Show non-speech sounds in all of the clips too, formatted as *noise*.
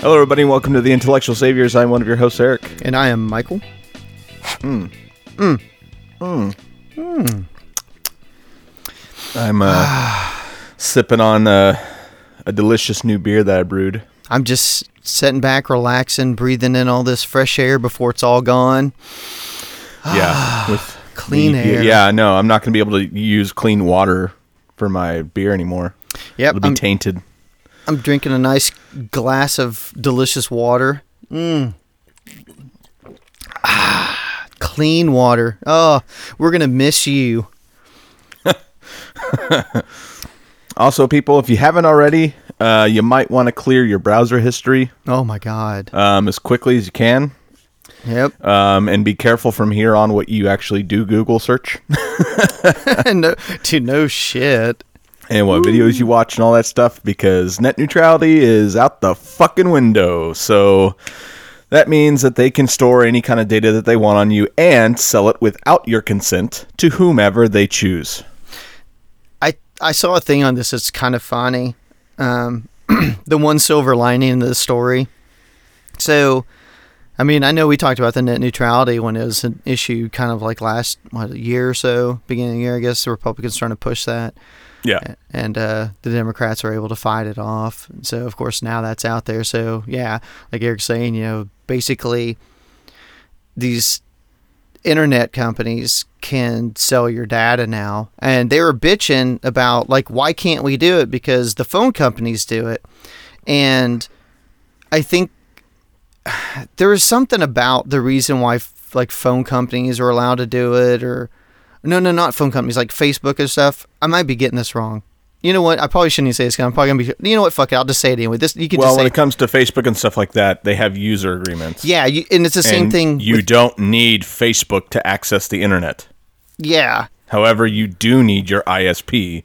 Hello, everybody, and welcome to the Intellectual Saviors. I'm one of your hosts, Eric. And I am Michael. I'm uh, *sighs* sipping on uh, a delicious new beer that I brewed. I'm just sitting back, relaxing, breathing in all this fresh air before it's all gone. *sighs* Yeah, *sighs* with Clean the- air. Yeah, no, I'm not going to be able to use clean water for my beer anymore. Yep, It'll be I'm, tainted. I'm drinking a nice glass of delicious water. Mm. Ah, *sighs* clean water. Oh, we're gonna miss you. *laughs* Also, people, if you haven't already, uh, you might want to clear your browser history Oh my God. um, as quickly as you can. Yep. Um, and be careful from here on what you actually do Google search *laughs* no, dude, no shit. And what videos you watch and all that stuff because net neutrality is out the fucking window. So that means that they can store any kind of data that they want on you and sell it without your consent to whomever they choose. I I saw a thing on this that's kind of funny. Um, *clears throat* the one silver lining in the story. So, I mean, I know we talked about the net neutrality when it was an issue, kind of like last what a year or so, beginning of the year. I guess the Republicans trying to push that, Yeah. and uh, the Democrats are able to fight it off. And so, of course, now that's out there. So, yeah, like Eric's saying, you know, basically, these internet companies can sell your data now and they were bitching about like why can't we do it because the phone companies do it and i think there is something about the reason why f- like phone companies are allowed to do it or no no not phone companies like facebook and stuff i might be getting this wrong you know what i probably shouldn't even say this i'm probably gonna be you know what fuck it i'll just say it anyway this you can Well, just when say it comes to Facebook and stuff like that, they have user agreements. yeah you, and it's the same thing You with- don't need Facebook to access the internet. yeah However, you do need your ISP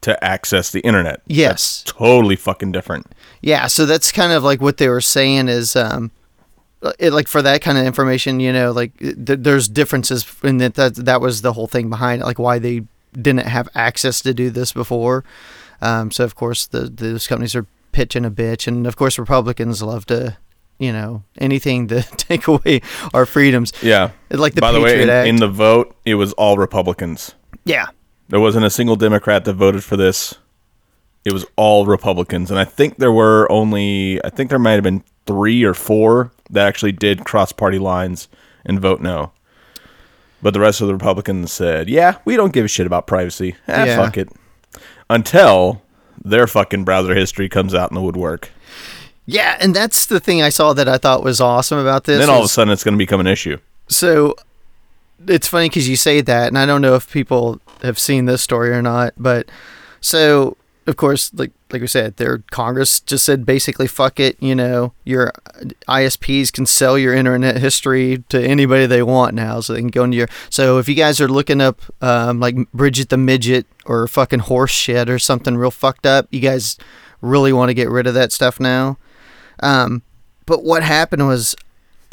to access the internet. yes Totally fucking different. Yeah, so that's kind of like what they were saying is, um, it, like for that kind of information, you know, like th- there's differences in that, that. That was the whole thing behind it, like why they didn't have access to do this before. Um, so of course the those companies are pitching a bitch, and of course Republicans love to, you know, anything to *laughs* take away our freedoms. Yeah. Like the By the way, Patriot in, Act. in the vote, it was all Republicans. yeah, There wasn't a single Democrat that voted for this. It was all Republicans, and I think there were only I think there might have been three or four that actually did cross party lines and vote no. But the rest of the Republicans said, "Yeah, we don't give a shit about privacy. Ah, Yeah. fuck it." Until their fucking browser history comes out in the woodwork, yeah, and that's the thing I saw that I thought was awesome about this. then all of a sudden it's going to become an issue. So it's funny because you say that, and I don't know if people have seen this story or not, but so of course, like like we said, their Congress just said basically, fuck it. You know, your ISPs can sell your internet history to anybody they want now, so they can go into your. So if you guys are looking up um, like Bridget the midget or fucking horse shit or something real fucked up, you guys really want to get rid of that stuff now. Um, but what happened was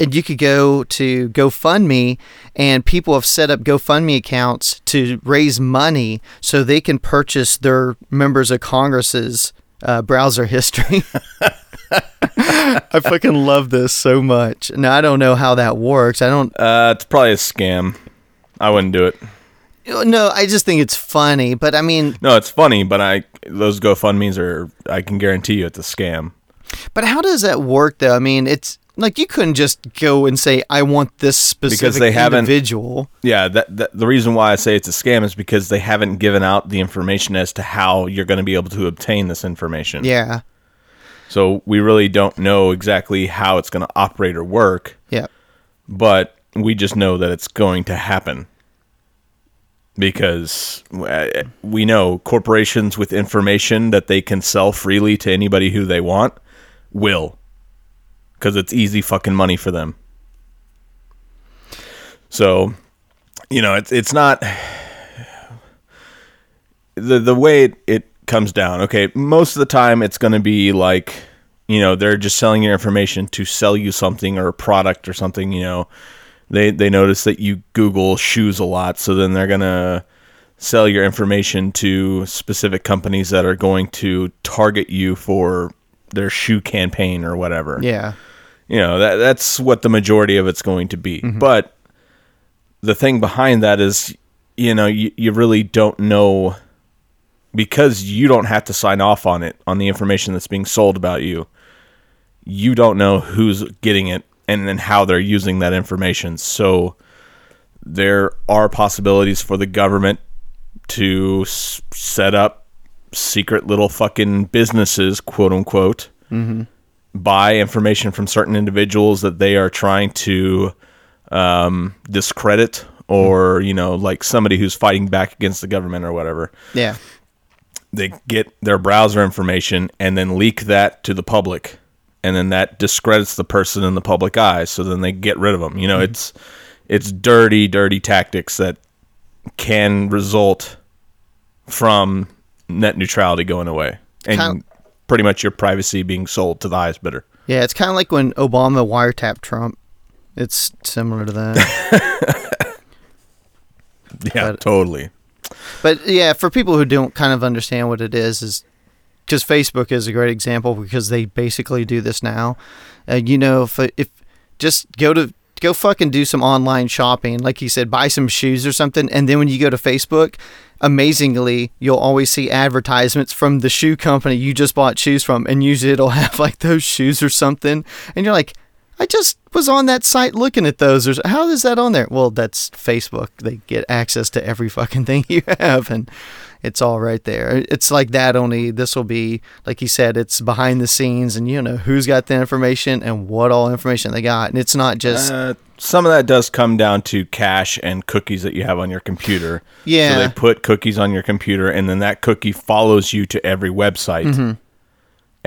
and you could go to GoFundMe, and people have set up GoFundMe accounts to raise money so they can purchase their members of Congress's uh, browser *laughs* history. I fucking love this so much. Now I don't know how that works. I don't. Uh, it's probably a scam. I wouldn't do it. No, I just think it's funny. But I mean, No, it's funny, but I those GoFundmes are I can guarantee you it's a scam. but how does that work though? I mean, it's like you couldn't just go and say, "I want this specific they haven't- individual." Yeah, that, that the reason why I say it's a scam is because they haven't given out the information as to how you're going to be able to obtain this information. Yeah, So we really don't know exactly how it's going to operate or work, yeah, but we just know that it's going to happen. Because uh, we know corporations with information that they can sell freely to anybody who they want will. Because it's easy fucking money for them. So, you know, it's it's not the the way it, it comes down. Okay, most of the time it's going to be like, you know, they're just selling your information to sell you something or a product or something. You know, they they notice that you Google shoes a lot, so then they're gonna sell your information to specific companies that are going to target you for their shoe campaign or whatever yeah, you know that that's what the majority of it's going to be. Mm-hmm. But the thing behind that is you know you, you really don't know because you don't have to sign off on it on the information that's being sold about you you don't know who's getting it and then how they're using that information. So there are possibilities for the government to s- set up secret little fucking businesses quote unquote mm-hmm. Buy information from certain individuals that they are trying to um, discredit or you know like somebody who's fighting back against the government or whatever. Yeah, they get their browser information and then leak that to the public. And then that discredits the person in the public eye. So then they get rid of them you know it's it's dirty dirty tactics that can result from net neutrality going away. And Kind- pretty much your privacy being sold to the highest bidder yeah. It's kind of like when Obama wiretapped Trump. It's similar to that. *laughs* yeah But- totally But yeah, for people who don't kind of understand what it is, is because Facebook is a great example because they basically do this now. Uh, you know, if if just go to go fucking do some online shopping, like you said, buy some shoes or something, and then when you go to Facebook, amazingly, you'll always see advertisements from the shoe company you just bought shoes from, and usually it'll *laughs* have like those shoes or something, and you're like. I just was on that site looking at those. Or how is that on there? Well, that's Facebook. They get access to every fucking *laughs* thing you have, and it's all right there. It's like that. Only this will be like you said. It's behind the scenes, and you know who's got the information and what all information they got. And it's not just Uh, some of that does come down to cache and cookies that you have on your computer. Yeah. So they put cookies on your computer, and then that cookie follows you to every website. Mm-hmm.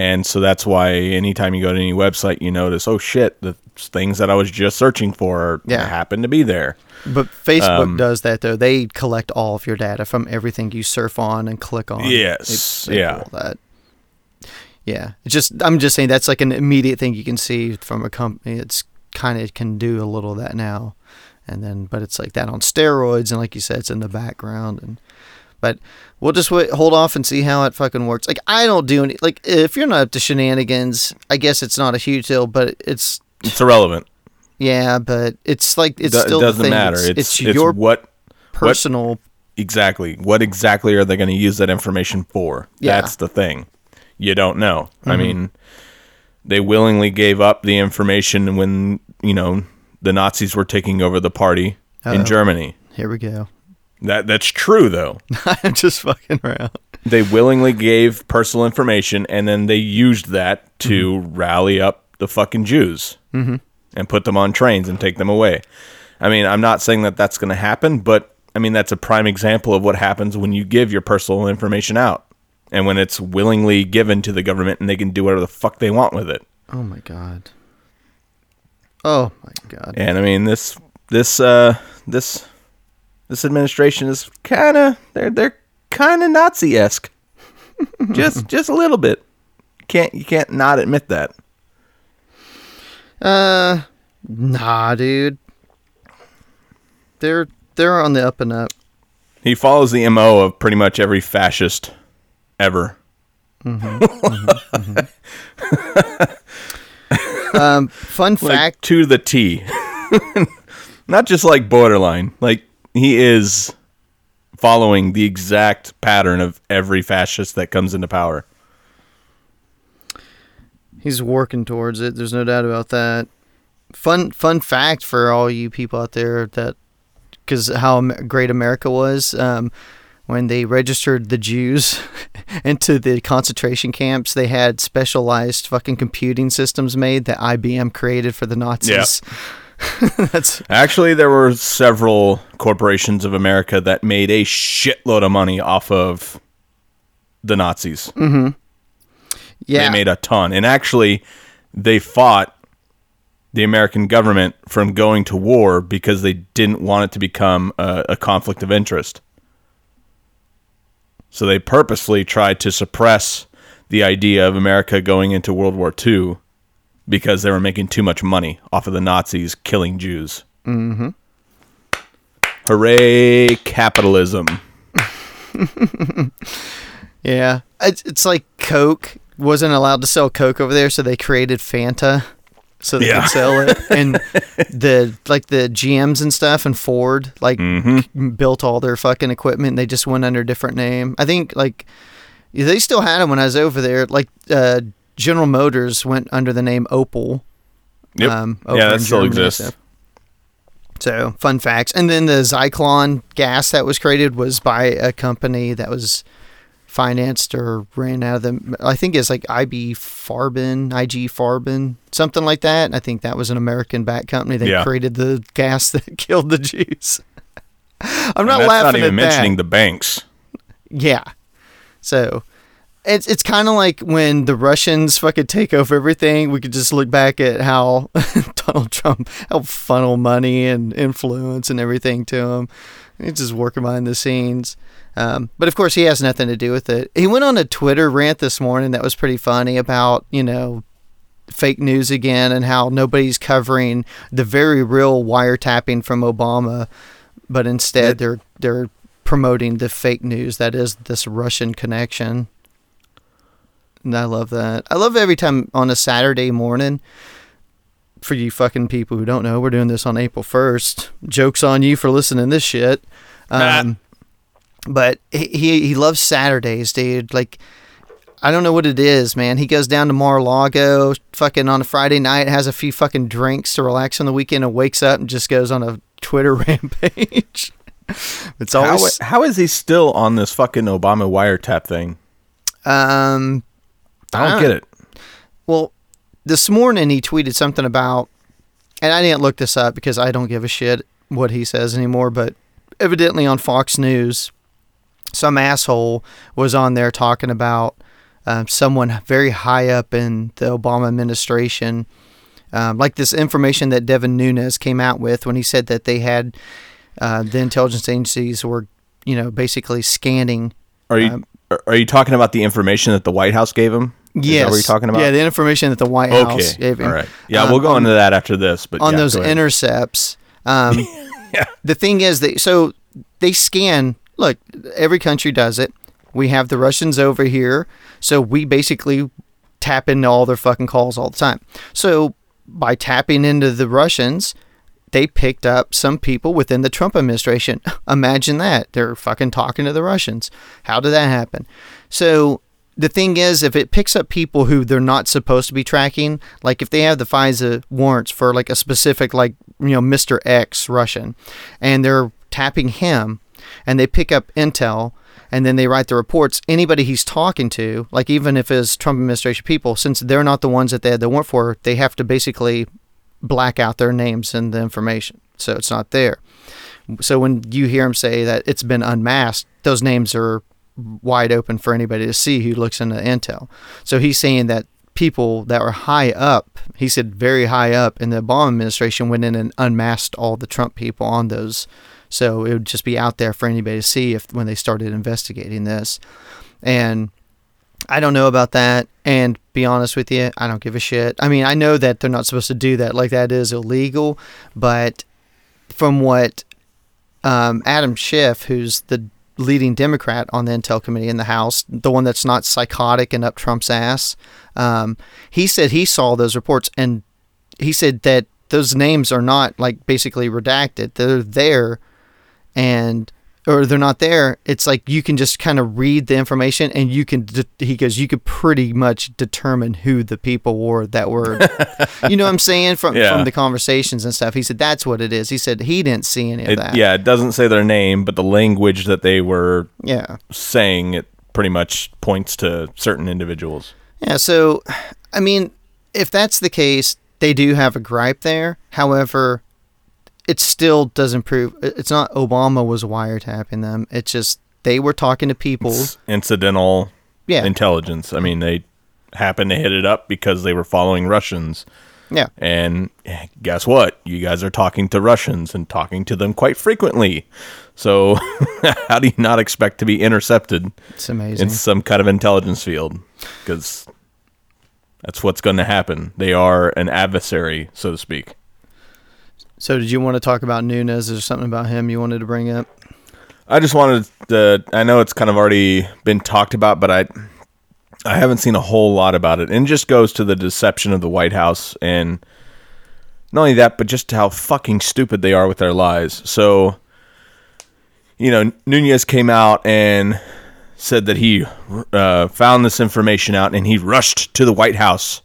And so that's why anytime you go to any website, you notice, oh shit, the things that I was just searching for Yeah. happen to be there. But Facebook Um, does that though. They collect all of your data from everything you surf on and click on. Yes, They- they yeah. all that. Yeah, it's just I'm just saying that's like an immediate thing you can see from a company. It's kind of can do a little of that now, and then but it's like that on steroids, and like you said, it's in the background. And but we'll just wait, hold off and see how it fucking works. Like I don't do any like if you're not up to shenanigans, I guess it's not a huge deal, but it's It's irrelevant. yeah, but it's like it's Do- still the doesn't thing. matter. It's, It's, it's it's your what personal. exactly what exactly are they going to use that information for Yeah. that's the thing you don't know i Mm-hmm. mean they willingly gave up the information when you know the nazis were taking over the party Uh-oh. in germany Here we go. That that's true though *laughs* I'm just fucking around. they willingly gave personal information and then they used that to rally up the fucking jews mm-hmm. and put them on trains and take them away i mean i'm not saying that that's going to happen but i mean that's a prime example of what happens when you give your personal information out and when it's willingly given to the government and they can do whatever the fuck they want with it Oh my god. Oh my god. and i mean this this uh this this administration is kind of they're they're kind of nazi-esque *laughs* just just a little bit can't you can't not admit that Uh, nah, dude. They're they're on the up and up. He follows the MO of pretty much every fascist ever. *laughs* *laughs* Um, fun Like fact. to the T. Not just like borderline. Like he is following the exact pattern of every fascist that comes into power. He's working towards it. There's no doubt about that. Fun fun fact for all you people out there that because how great America was um, when they registered the Jews *laughs* into the concentration camps. They had specialized fucking computing systems made that IBM created for the Nazis. *laughs* *laughs* That's Actually, there were several corporations of America that made a shitload of money off of the Nazis. Mm-hmm. yeah. They made a ton. And actually, they fought the American government from going to war because they didn't want it to become a, a conflict of interest. So they purposely tried to suppress the idea of America going into World War II because they were making too much money off of the Nazis killing Jews. Mm-hmm. Hooray, capitalism. *laughs* Yeah, it's, it's like Coke wasn't allowed to sell Coke over there, so they created Fanta so they Yeah. could sell it. *laughs* And the like the GMs and stuff and Ford like built all their fucking equipment. They just went under a different name. I think like they still had them when I was over there. Like uh, General Motors went under the name Opel. Yep. Um, yeah, that still Germany exists. stuff. So, fun facts. And then the Zyklon gas that was created was by a company that was financed or ran out of the. I think it's like IB Farben, IG Farben, something like that. I think that was an American backed company that Yeah. created the *laughs* gas that *laughs* killed the Jews. *laughs* I'm not that's laughing not even at mentioning that. the banks. Yeah. So it's it's kind of like when the Russians fucking take over everything. We could just look back at how *laughs* Donald Trump helped funnel money and influence and everything to him. He's just working behind the scenes. Um, but of course, he has nothing to do with it. He went on a Twitter rant this morning that was pretty funny about you know fake news again and how nobody's covering the very real wiretapping from Obama, but instead they're they're promoting the fake news that is this Russian connection. And I love that. I love every time on a Saturday morning. For you fucking people who don't know, we're doing this on April first. Jokes on you for listening to this shit. Um, but he, he he loves Saturdays, dude. Like I don't know what it is, man. He goes down to Mar-a-Lago, fucking on a Friday night, has a few fucking drinks to relax on the weekend, and wakes up and just goes on a Twitter *laughs* rampage. it's How, always how is he still on this fucking Obama wiretap thing? um I don't Ah. get it. Well, this morning he tweeted something about, and I didn't look this up because I don't give a shit what he says anymore, but evidently on Fox News, some asshole was on there talking about um, someone very high up in the Obama administration. Um, like this information that Devin Nunes came out with when he said that they had uh, the intelligence agencies were, you know, basically scanning Are you Um, are- are you talking about the information that the White House gave him? Is Yes. that what you're talking about? Yeah, the information that the White House okay. gave him. All right. Yeah, Um, we'll go on- into that after this. But on yeah, those intercepts. *laughs* Um, The thing is that so they scan. Look, every country does it. We have the Russians over here, so we basically tap into all their fucking calls all the time. So by tapping into the Russians, they picked up some people within the Trump administration. *laughs* Imagine that. They're fucking talking to the Russians. How did that happen? So the thing is, if it picks up people who they're not supposed to be tracking, like if they have the FISA warrants for like a specific, like, you know, Mr. X Russian, and they're tapping him, and they pick up intel, and then they write the reports, anybody he's talking to, like even if it's Trump administration people, since they're not the ones that they had the warrant for, they have to basically black out their names and the information. So it's not there. So when you hear him say that it's been unmasked, those names are wide open for anybody to see who looks into intel. So he's saying that people that were high up, he said very high up in the Obama administration went in and unmasked all the Trump people on those. So it would just be out there for anybody to see if when they started investigating this. And I don't know about that. And be honest with you, I don't give a shit. I mean, I know that they're not supposed to do that. Like that is illegal. But from what um, Adam Schiff, who's the leading Democrat on the Intel Committee in the House, the one that's not psychotic and up Trump's ass, um, he said he saw those reports and he said that those names are not like basically redacted. They're there and or they're not there, it's like you can just kind of read the information and you can, de- he goes, you could pretty much determine who the people were that were, *laughs* you know what I'm saying? From, Yeah. from the conversations and stuff. He said, that's what it is. He said he didn't see any of It, that. yeah, it doesn't say their name, but the language that they were Yeah. saying it pretty much points to certain individuals. Yeah, so I mean, if that's the case, they do have a gripe there. However, it still doesn't prove it's not Obama was wiretapping them. It's just they were talking to people. It's incidental Yeah. intelligence. I mean, they happened to hit it up because they were following Russians. Yeah. And eh, guess what? You guys are talking to Russians and talking to them quite frequently. So, *laughs* how do you not expect to be intercepted It's amazing. in some kind of intelligence field? Because that's what's going to happen. They are an adversary, so to speak. So did you want to talk about Nunes? Is there something about him you wanted to bring up? I just wanted to. I know it's kind of already been talked about, but I I haven't seen a whole lot about it, and it just goes to the deception of the White House, and not only that, but just how fucking stupid they are with their lies. So, you know, Nunes came out and said that he uh, found this information out, and he rushed to the White House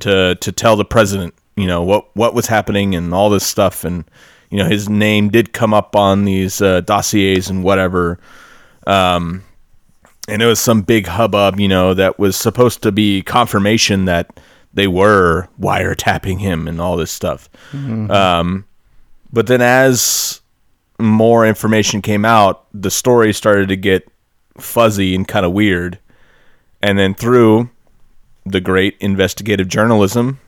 to to tell the president, you know, what what was happening and all this stuff, and you know, his name did come up on these uh, dossiers and whatever. Um, and it was some big hubbub, you know, that was supposed to be confirmation that they were wiretapping him and all this stuff. Um, but then as more information came out, the story started to get fuzzy and kind of weird. And then through the great investigative journalism,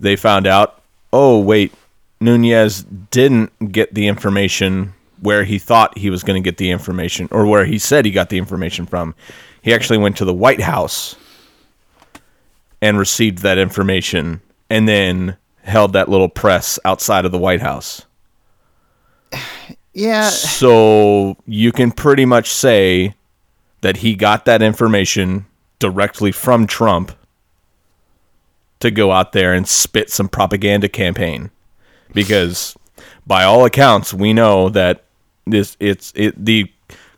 they found out, oh, wait, Nunes didn't get the information where he thought he was going to get the information or where he said he got the information from. He actually went to the White House and received that information and then held that little press outside of the White House. *sighs* Yeah. So you can pretty much say that he got that information directly from Trump to go out there and spit some propaganda campaign because by all accounts we know that this it's it the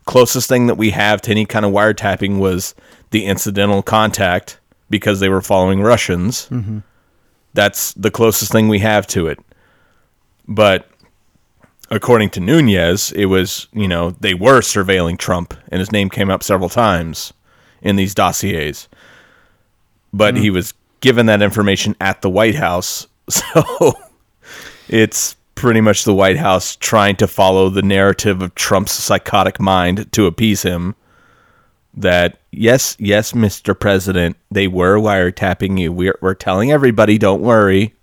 closest thing that we have to any kind of wiretapping was the incidental contact because they were following Russians. Mm-hmm. That's the closest thing we have to it. But according to Nunes, it was, you know, they were surveilling Trump and his name came up several times in these dossiers. But he mm. was given that information at the White House. *laughs* So it's pretty much the White House trying to follow the narrative of Trump's psychotic mind to appease him. That, yes, yes, Mr. President, they were wiretapping you. We're, we're telling everybody, don't worry.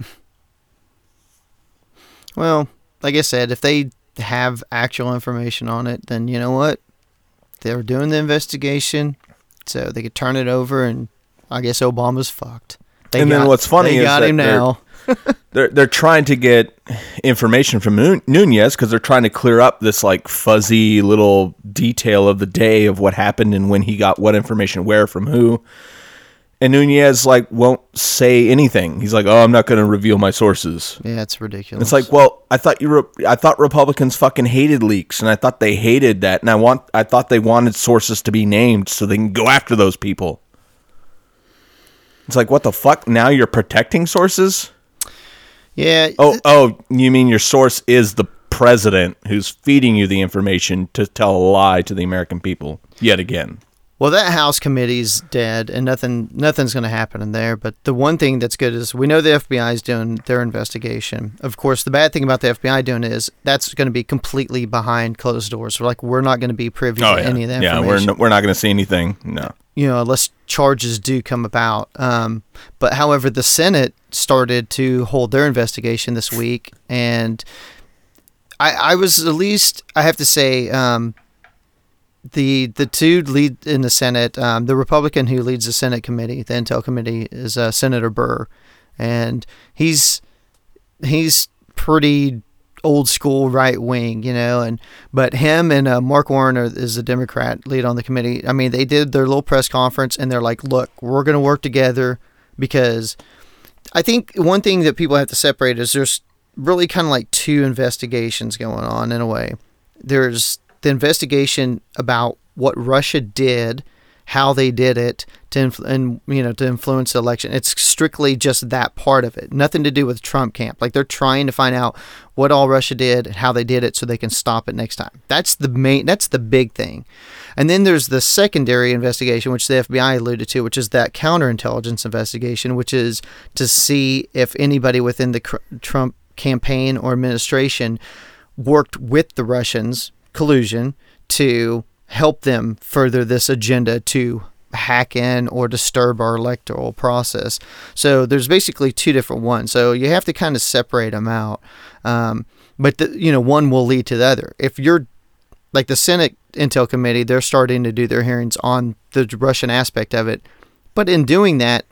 *laughs* Well, like I said, if they have actual information on it, then you know what? They were doing the investigation, so they could turn it over, and I guess Obama's fucked. They And then what's funny they is got that him they're- now. *laughs* they're they're trying to get information from Nunes because they're trying to clear up this like fuzzy little detail of the day of what happened and when he got what information where from who. And Nunes like won't say anything. He's like, "Oh, I'm not going to reveal my sources." Yeah, it's ridiculous. It's like, well, I thought you were, I thought Republicans fucking hated leaks, and I thought they hated that, and I want, I thought they wanted sources to be named so they can go after those people. It's like, what the fuck? Now you're protecting sources? yeah. Oh, oh, you mean your source is the president who's feeding you the information to tell a lie to the American people yet again? Well, that House committee's dead, and nothing nothing's going to happen in there. But the one thing that's good is we know the FBI is doing their investigation. Of course, the bad thing about the FBI doing is that's going to be completely behind closed doors. So, like, we're not going to be privy to any of that Oh, yeah, we're n- we're not going to see anything. No. you know, unless charges do come about. Um, but however, the Senate started to hold their investigation this week, and I, I was at least I have to say um, the the two lead in the Senate. Um, the Republican who leads the Senate committee, the Intel committee, is uh, Senator Burr, and he's he's pretty old school right wing, you know, and but him and uh, Mark Warner are, is the Democrat lead on the committee. I mean, they did their little press conference and they're like, "Look, we're going to work together because I think one thing that people have to separate is there's really kind of like two investigations going on in a way. there's the investigation about what Russia did, how they did it, to and you know to influence the election. It's strictly just that part of it, nothing to do with Trump camp. Like they're trying to find out what all Russia did, and how they did it, so they can stop it next time. That's the main. That's the big thing. And then there's the secondary investigation, which the FBI alluded to, which is that counterintelligence investigation, which is to see if anybody within the cr- Trump campaign or administration worked with the Russians, collusion, to help them further this agenda to hack in or disturb our electoral process. So there's basically two different ones. So you have to kind of separate them out. Um, but the, you know, one will lead to the other. If you're like the Senate Intel Committee, they're starting to do their hearings on the Russian aspect of it. But in doing that,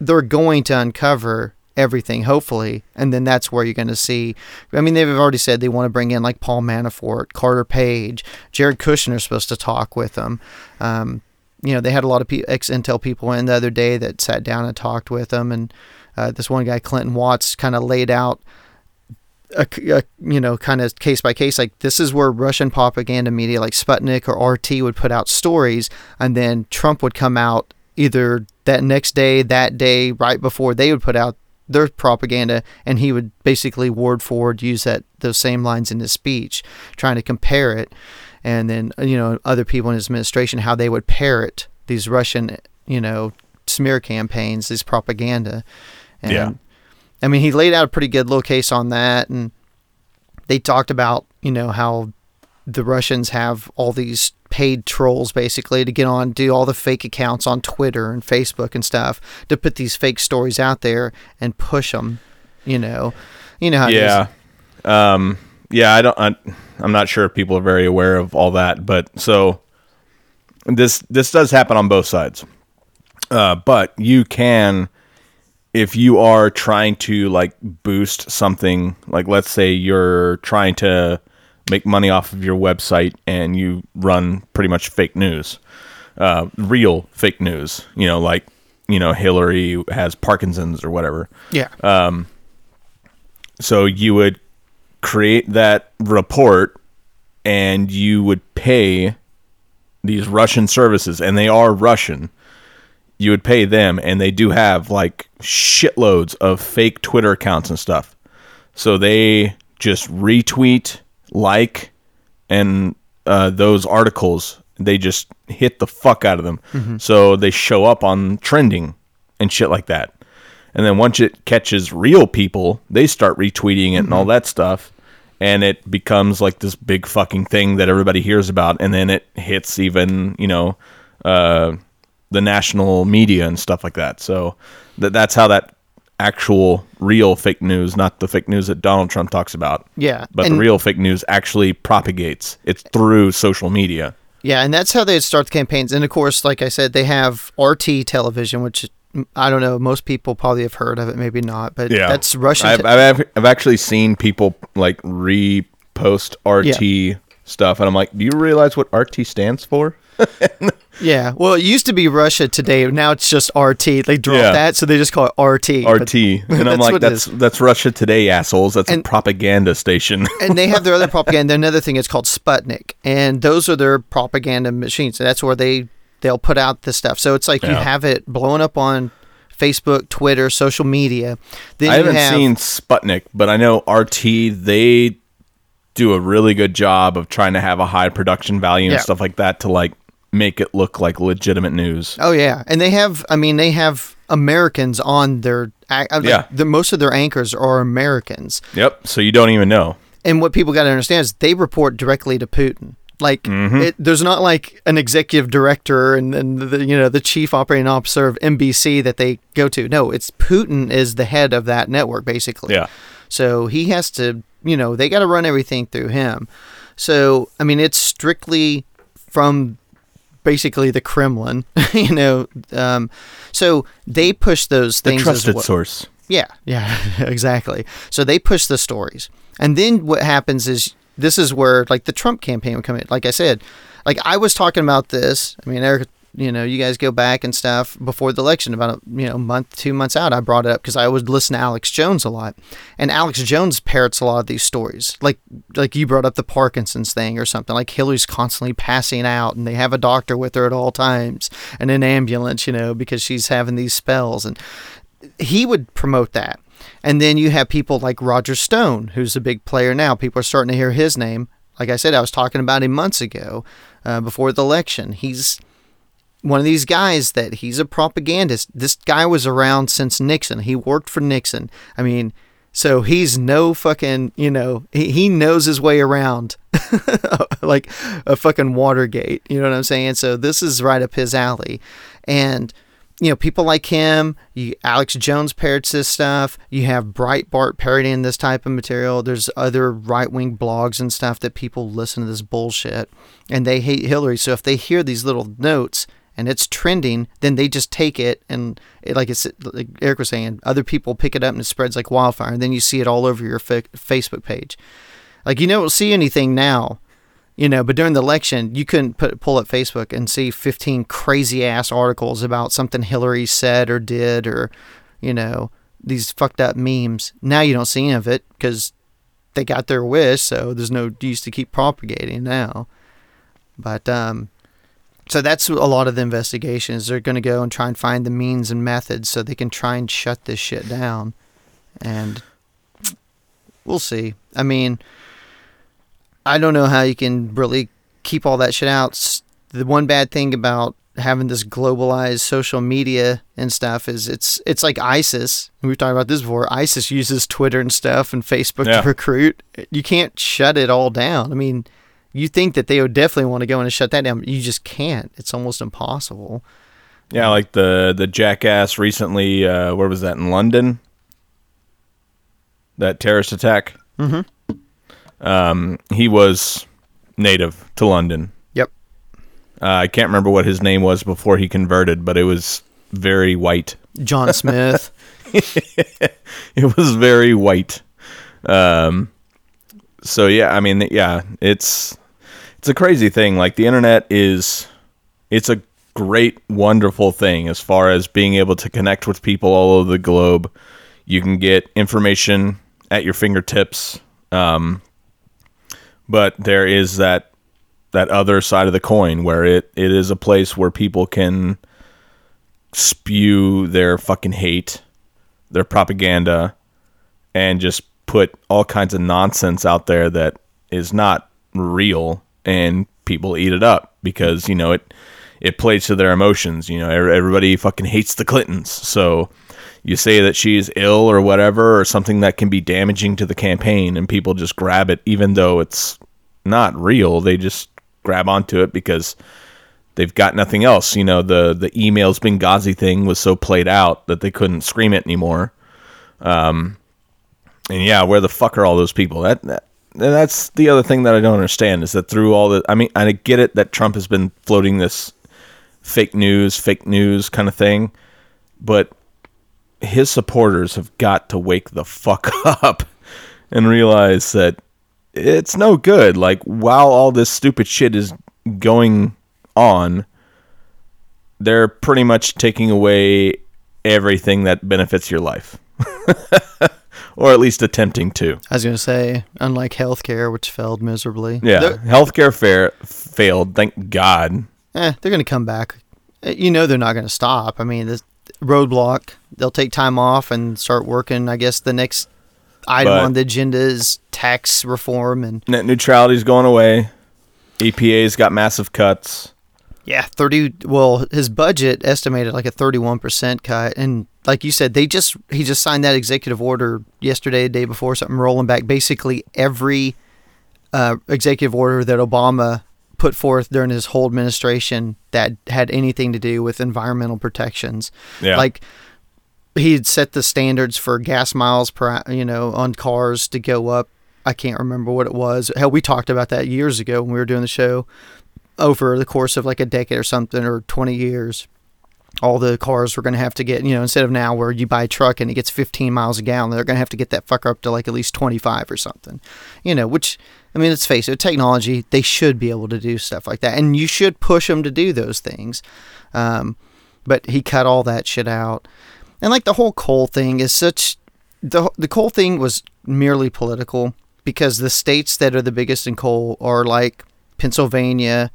they're going to uncover everything, hopefully. And then that's where you're going to see. I mean, they've already said they want to bring in like Paul Manafort, Carter Page, Jared Kushner is supposed to talk with them. Um, you know, they had a lot of ex Intel people in the other day that sat down and talked with them. And uh, this one guy, Clinton Watts, kind of laid out a, a, you know kind of case by case like this is where russian propaganda media like sputnik or rt would put out stories and then trump would come out either that next day that day right before they would put out their propaganda and he would basically word forward use that those same lines in his speech trying to compare it and then you know other people in his administration how they would parrot these russian you know smear campaigns this propaganda and Yeah. I mean, he laid out a pretty good little case on that, and they talked about you know how the Russians have all these paid trolls basically to get on, do all the fake accounts on Twitter and Facebook and stuff to put these fake stories out there and push them. You know, you know how yeah. Um yeah i don't I, i'm not sure if people are very aware of all that but so this this does happen on both sides. Uh but you can if you are trying to like boost something like let's say you're trying to make money off of your website and you run pretty much fake news uh real fake news you know like you know hillary has parkinson's or whatever yeah, so you would create that report and you would pay these Russian services, and they are Russian. You would pay them, and they do have like shitloads of fake Twitter accounts and stuff. So they just retweet, like, and uh, those articles, they just hit the fuck out of them. So they show up on trending and shit like that. And then once it catches real people, they start retweeting it and all that stuff. And it becomes like this big fucking thing that everybody hears about. And then it hits even, you know, uh, the national media and stuff like that. So that that's how that actual real fake news, not the fake news that Donald Trump talks about. Yeah, But and- the real fake news actually propagates. It's through social media. yeah, and that's how they start the campaigns. And of course, like I said, they have RT television, which I don't know. Most people probably have heard of it, maybe not. But Yeah, that's Russian. I've, te- I've I've actually seen people like repost RT stuff, and I'm like, do you realize what RT stands for? *laughs* Yeah, well, it used to be Russia Today. Now it's just RT. They dropped Yeah. that, so they just call it RT. RT, and I'm like, that's that's Russia Today, assholes. That's And- a propaganda station. *laughs* and they have their other *laughs* propaganda. Another thing is called Sputnik, and those are their propaganda machines. So that's where they they'll put out the stuff. So it's like you have it blowing up on Facebook, Twitter, social media. Then I haven't have, seen Sputnik, but I know RT. They do a really good job of trying to have a high production value Yeah. and stuff like that to like make it look like legitimate news. Oh yeah, and they have. I mean, they have Americans on their. uh, Yeah. The most of their anchors are Americans, Yep. So you don't even know. and what people got to understand is they report directly to Putin. Like, Mm-hmm. it, there's not like an executive director and then the you know the chief operating officer of NBC that they go to. No, it's Putin is the head of that network basically. Yeah. So he has to, you know, they got to run everything through him. So I mean, it's strictly from basically the Kremlin, *laughs* you know. Um, so they push those The things. as trusted well. source. Yeah, yeah, *laughs* exactly. So they push the stories. And then what happens is this is where like the Trump campaign would come in. Like I said, like I was talking about this. I mean, Eric you know, you guys go back and stuff before the election, about a you know month, two months out, I brought it up because I would listen to Alex Jones a lot, and Alex Jones parrots a lot of these stories, like like you brought up the Parkinson's thing or something. Like Hillary's constantly passing out, and they have a doctor with her at all times, and an ambulance, you know, because she's having these spells, and he would promote that. And then you have people like Roger Stone, who's a big player now. People are starting to hear his name. Like I said, I was talking about him months ago uh, before the election. He's one of these guys that he's a propagandist. This guy was around since Nixon. He worked for Nixon. I mean, so he's no fucking, you know, he, he knows his way around *laughs* like a fucking Watergate. You know what I'm saying? So this is right up his alley. And you know, people like him, you, Alex Jones parrots this stuff. You have Breitbart parodying this type of material. There's other right wing blogs and stuff that people listen to this bullshit and they hate Hillary. So if they hear these little notes and it's trending, then they just take it and it, like it's like Eric was saying, other people pick it up and it spreads like wildfire. And then you see it all over your fa- Facebook page. Like you don't see anything now you know but during the election you couldn't put, pull up facebook and see 15 crazy ass articles about something hillary said or did or you know these fucked up memes now you don't see any of it because they got their wish so there's no use to keep propagating now but um so that's a lot of the investigations they're going to go and try and find the means and methods so they can try and shut this shit down and we'll see i mean I don't know how you can really keep all that shit out. The one bad thing about having this globalized social media and stuff is it's it's like ISIS. We've talked about this before. ISIS uses Twitter and stuff and Facebook Yeah. to recruit. You can't shut it all down. I mean, you think that they would definitely want to go in and shut that down. but You just can't. It's almost impossible. Yeah, like the the jackass recently. Uh, where was that in London? That terrorist attack. Mm-hmm. Um, he was native to London. Yep. Uh, I can't remember what his name was before he converted, but it was very white. John *laughs* Smith. It was very white. Um, so yeah, I mean, yeah, it's it's a crazy thing. Like the internet is, it's a great, wonderful thing as far as being able to connect with people all over the globe. You can get information at your fingertips. Um, but there is that that other side of the coin where it, it is a place where people can spew their fucking hate, their propaganda, and just put all kinds of nonsense out there that is not real and people eat it up because you know it it plays to their emotions you know everybody fucking hates the clintons. So you say that she's ill or whatever or something that can be damaging to the campaign and people just grab it even though it's not real they just grab onto it because they've got nothing else. You know the the emails benghazi thing was so played out that they couldn't scream it anymore. Um, and yeah, where the fuck are all those people? That, that that's the other thing that I don't understand is that through all the I mean, I get it that Trump has been floating this fake news, fake news kind of thing, but his supporters have got to wake the fuck *laughs* up and realize that it's no good. Like while all this stupid shit is going on, they're pretty much taking away everything that benefits your life. *laughs* or at least attempting to. I was going to say, unlike healthcare, which failed miserably. Yeah, They're- healthcare fair failed. Thank God. eh, they're going to come back. Eh, You know they're not going to stop. I mean, this roadblock. They'll take time off and start working. I guess the next item But- on the agenda is tax reform and Net neutrality's going away. EPA's got massive cuts. Yeah, thirty. Well, his budget estimated like a thirty-one percent cut, and like you said, they just he just signed that executive order yesterday, the day before, something rolling back basically every uh, executive order that Obama put forth during his whole administration that had anything to do with environmental protections. Yeah. Like he had set the standards for gas miles per you know on cars to go up. I can't remember what it was. Hell, we talked about that years ago when we were doing the show over the course of like a decade or something or 20 years. all the cars were going to have to get, you know, instead of now where you buy a truck and it gets 15 miles a gallon, they're going to have to get that fucker up to like at least 25 or something, you know, which, I mean, let's face it, technology, they should be able to do stuff like that. And you should push them to do those things. Um, but he cut all that shit out. And like the whole coal thing is such, the, the coal thing was merely political because the states that are the biggest in coal are like Pennsylvania,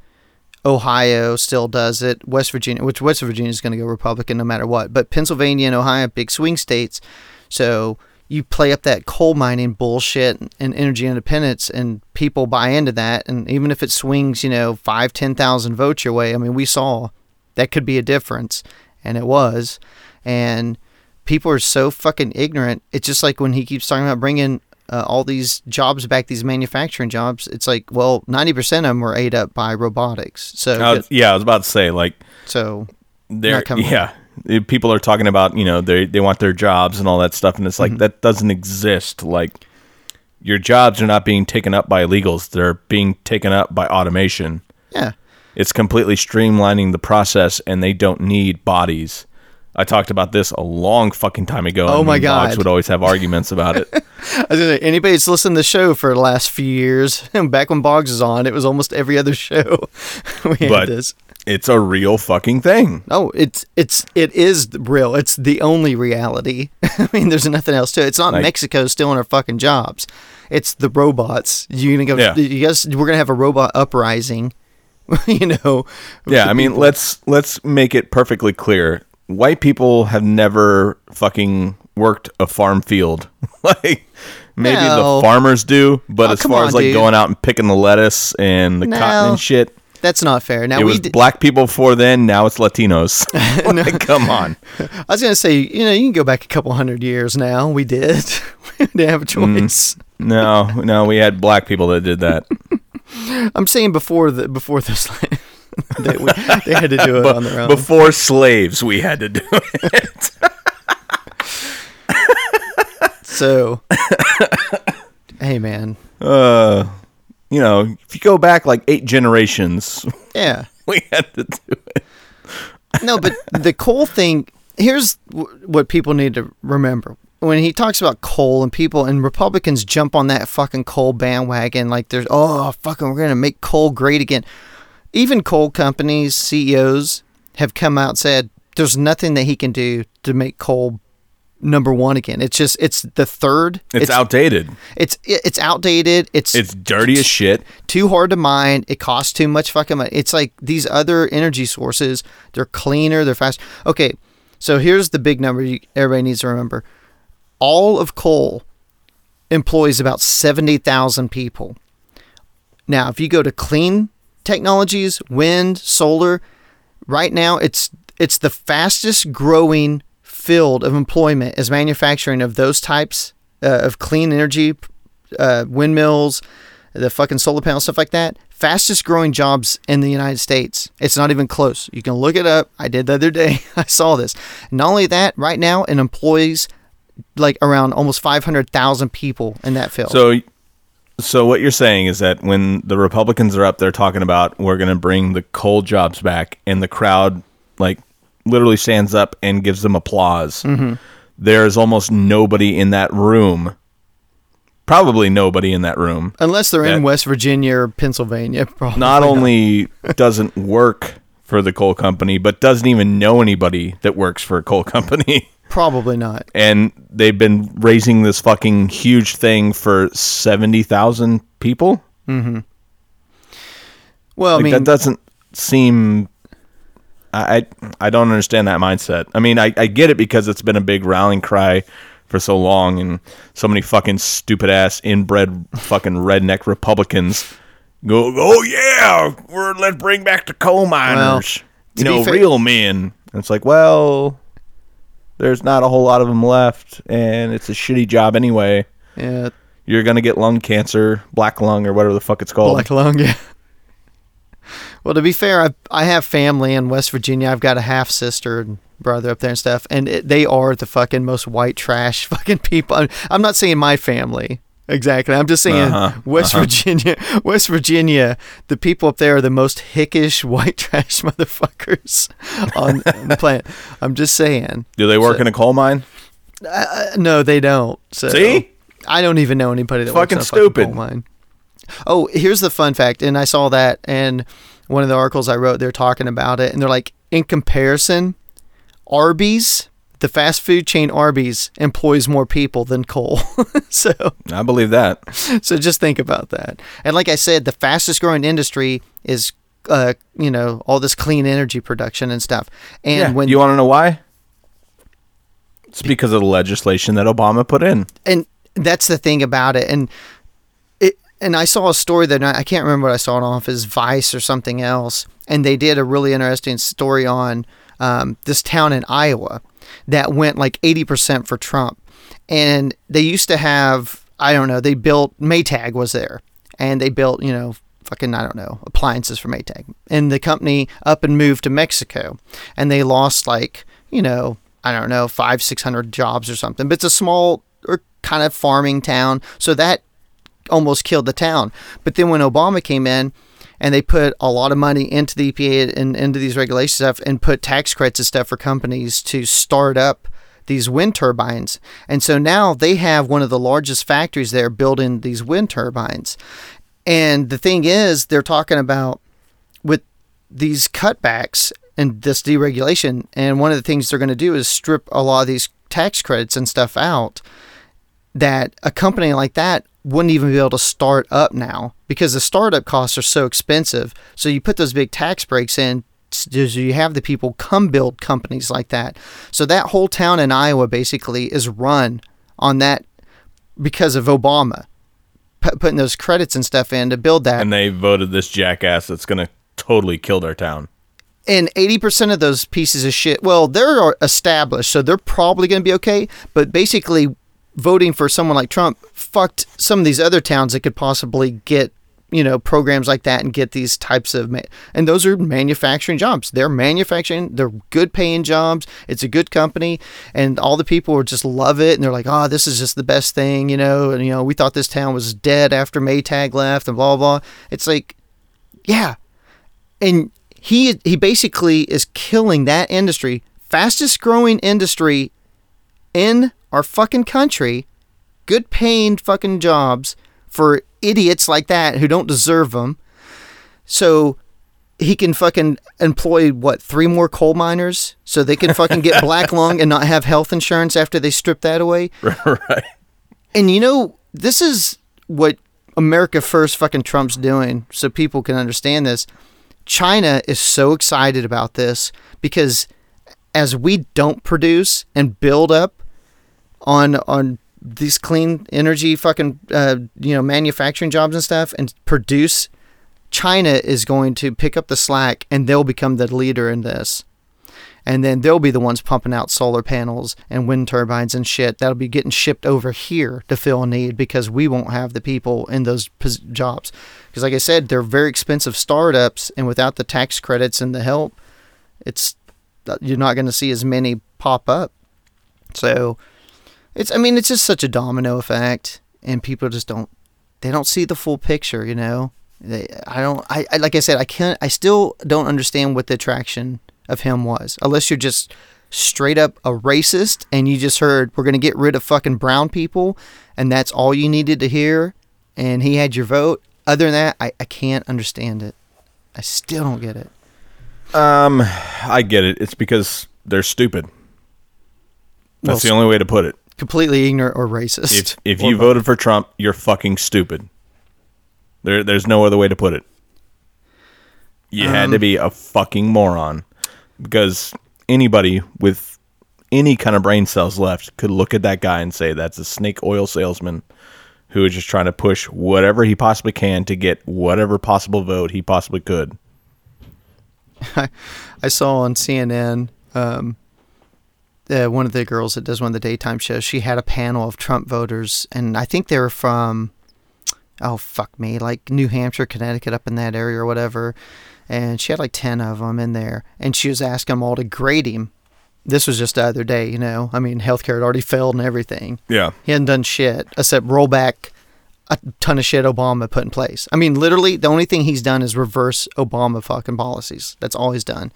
Ohio still does it. West Virginia, which West Virginia is going to go Republican no matter what. But Pennsylvania and Ohio, big swing states. So you play up that coal mining bullshit and energy independence, and people buy into that. And even if it swings, you know, five, ten thousand votes your way, I mean, we saw that could be a difference, and it was. And people are so fucking ignorant. It's just like when he keeps talking about bringing uh, all these jobs back, these manufacturing jobs. It's like, well, ninety percent of them were ate up by robotics. So, I was- yeah, I was about to say like so they're coming. yeah. If People are talking about you know they they want their jobs and all that stuff, and it's Mm-hmm. like that doesn't exist. Like your jobs are not being taken up by illegals; they're being taken up by automation. yeah, It's completely streamlining the process, and they don't need bodies. I talked about this a long fucking time ago. Oh and my me and Boggs God. would always have arguments about it. *laughs* I was gonna say, anybody that's listened to the show for the last few years, *laughs* back when Boggs was on, it was almost every other show *laughs* we had But- this. it's a real fucking thing. No, it's it's it is real. It's the only reality. I mean, there's nothing else to it. It's not Like- Mexico stealing our fucking jobs. It's the robots. You gonna go? Yeah. You guys, we're gonna have a robot uprising. you know? Yeah, I mean, let's let's make it perfectly clear. White people have never fucking worked a farm field. *laughs* like maybe No. the farmers do, but Oh, as far on, as like dude. going out and picking the lettuce and the cotton and shit, That's not fair. Now it we was d- black people before then. Now it's Latinos. *laughs* *laughs* like, come on. I was gonna say, you know, you can go back a couple hundred years now. We did. we didn't have a Mm. choice. No, no, we had black people that did that. I'm saying before the before this, *laughs* they, we, they had to do it on their own. Before slaves, we had to do it. *laughs* so, hey, man, Uh, you know, if you go back like eight generations, yeah. *laughs* we had to do it. No, but the coal thing. Here's w- what people need to remember. When he talks about coal and people and Republicans jump on that fucking coal bandwagon, like there's oh fucking we're gonna make coal great again. Even coal companies CEOs have come out and said there's nothing that he can do to make coal number one again. It's just it's the third. It's, outdated. It's it's outdated. It's It's dirty as shit. too hard to mine. It costs too much fucking money. It's like these other energy sources. They're cleaner. They're fast. Okay, so here's the big number you, everybody needs to remember. All of coal employs about seventy thousand people. Now, if you go to clean technologies, wind, solar, right now it's it's the fastest growing field of employment is manufacturing of those types uh, of clean energy, uh, windmills, the fucking solar panels, stuff like that. Fastest growing jobs in the United States. It's not even close. You can look it up. I did the other day. *laughs* I saw this. Not only that, right now it employs like around almost 500,000 people in that field. So, so what you're saying is that when the Republicans are up there talking about we're going to bring the coal jobs back, and the crowd like literally stands up and gives them applause, Mm-hmm. there is almost nobody in that room. Probably nobody in that room. Unless they're in West Virginia or Pennsylvania. *laughs* Probably Not only doesn't work for the coal company, but doesn't even know anybody that works for a coal company. *laughs* Probably not. and they've been raising this fucking huge thing for 70,000 people. Mm-hmm. Well, I mean, that doesn't seem I, I don't understand that mindset. I mean, I, I get it because it's been a big rallying cry for so long and so many fucking stupid ass inbred fucking redneck Republicans go, "Oh yeah, we're let's bring back the coal miners." to you know, fair- real men. And it's like, well, there's not a whole lot of them left and it's a shitty job anyway. yeah, You're going to get lung cancer, black lung or whatever the fuck it's called. Black lung. *laughs* Yeah. Well, to be fair, I I have family in West Virginia. I've got a half sister and brother up there and stuff, and it, they are the fucking most white trash *laughs* fucking people. I'm, I'm not saying my family. Exactly. I'm just saying, Uh-huh, West Virginia, *laughs* West Virginia, the people up there are the most hickish white *laughs* trash motherfuckers on, *laughs* on the planet. I'm just saying. Do they work So- in a coal mine? Uh, no, they don't. So See? I don't even know anybody that Fucking works in a fucking stupid. coal mine. Oh, here's the fun fact, and I saw that in one of the articles I wrote. They're talking about it, and they're like, in comparison, Arby's, the fast food chain Arby's, employs more people than coal. *laughs* so, I believe that. so just think about that. And like I said, the fastest growing industry is, uh, you know, all this clean energy production and stuff. And Yeah. when you want to know why? It's because of the legislation that Obama put in. and that's the thing about it and and I saw a story that I can't remember what I saw it off as Vice or something else and they did a really interesting story on um, this town in Iowa that went like 80% for Trump. And they used to have I don't know they built Maytag was there. And they built you know fucking I don't know appliances for Maytag. And the company up and moved to Mexico. And they lost like you know I don't know five six hundred jobs or something. But it's a small or kind of farming town. So that almost killed the town but then when Obama came in and they put a lot of money into the EPA and into these regulation stuff and put tax credits and stuff for companies to start up these wind turbines. And so now they have one of the largest factories there building these wind turbines. And the thing is, they're talking about with these cutbacks and this deregulation, and one of the things they're going to do is strip a lot of these tax credits and stuff out that a company like that wouldn't even be able to start up now because the startup costs are so expensive. So you put those big tax breaks in, so you have the people come build companies like that. So that whole town in Iowa basically is run on that because of Obama pu- putting those credits and stuff in to build that. And they voted this jackass that's going to totally kill their town. and 80% of those pieces of shit well they're established so they're probably going to be okay but basically voting for someone like trump fucked some of these other towns that could possibly get you know programs like that and get these types of ma- and those are manufacturing jobs. They're manufacturing they're good paying jobs. It's a good company. And all the people are just love it. And they're like oh this is just the best thing you know? And you know we thought this town was dead after maytag left and blah blah blah. It's like yeah. And he he basically is killing that industry, fastest growing industry in our fucking country, good paying fucking jobs for idiots like that who don't deserve them. So he can fucking employ what three more coal miners so they can fucking get *laughs* black lung and not have health insurance after they strip that away. *laughs* right. And you know, this is what America First fucking Trump's doing so people can understand this. China is so excited about this because as we don't produce and build up on on these clean energy fucking uh, you know manufacturing jobs and stuff and produce China is going to pick up the slack and they'll become the leader in this. And then they'll be the ones pumping out solar panels and wind turbines and shit that'll be getting shipped over here to fill a need because we won't have the people in those jobs. Because like i said they're very expensive startups and without the tax credits and the help it's you're not going to see as many pop up. So it's i mean it's just such a domino effect and people just don't they don't see the full picture you know they, i don't I, I like i said i can't i still don't understand what the attraction of him was unless you're just straight up a racist and you just heard we're going to get rid of fucking brown people and that's all you needed to hear and he had your vote other than that i, I can't understand it i still don't get it Um, I get it. It's because they're stupid. That's Well, the only way to put it. Completely ignorant or racist If if you voted for Trump, you're fucking stupid. There there's no other way to put it. You had Um, to be a fucking moron because anybody with any kind of brain cells left could look at that guy and say that's a snake oil salesman who is just trying to push whatever he possibly can to get whatever possible vote he possibly could. *laughs* I saw on CNN um, uh, one of the girls that does one of the daytime shows. She had a panel of Trump voters, and I think they were from, oh fuck me, like New Hampshire, Connecticut, up in that area or whatever. And she had like ten of them in there, and she was asking them all to grade him. This was just the other day, you know. I mean, healthcare had already failed and everything. Yeah. He hadn't done shit except roll back a ton of shit Obama put in place. I mean, literally, the only thing he's done is reverse Obama fucking policies. That's all he's done.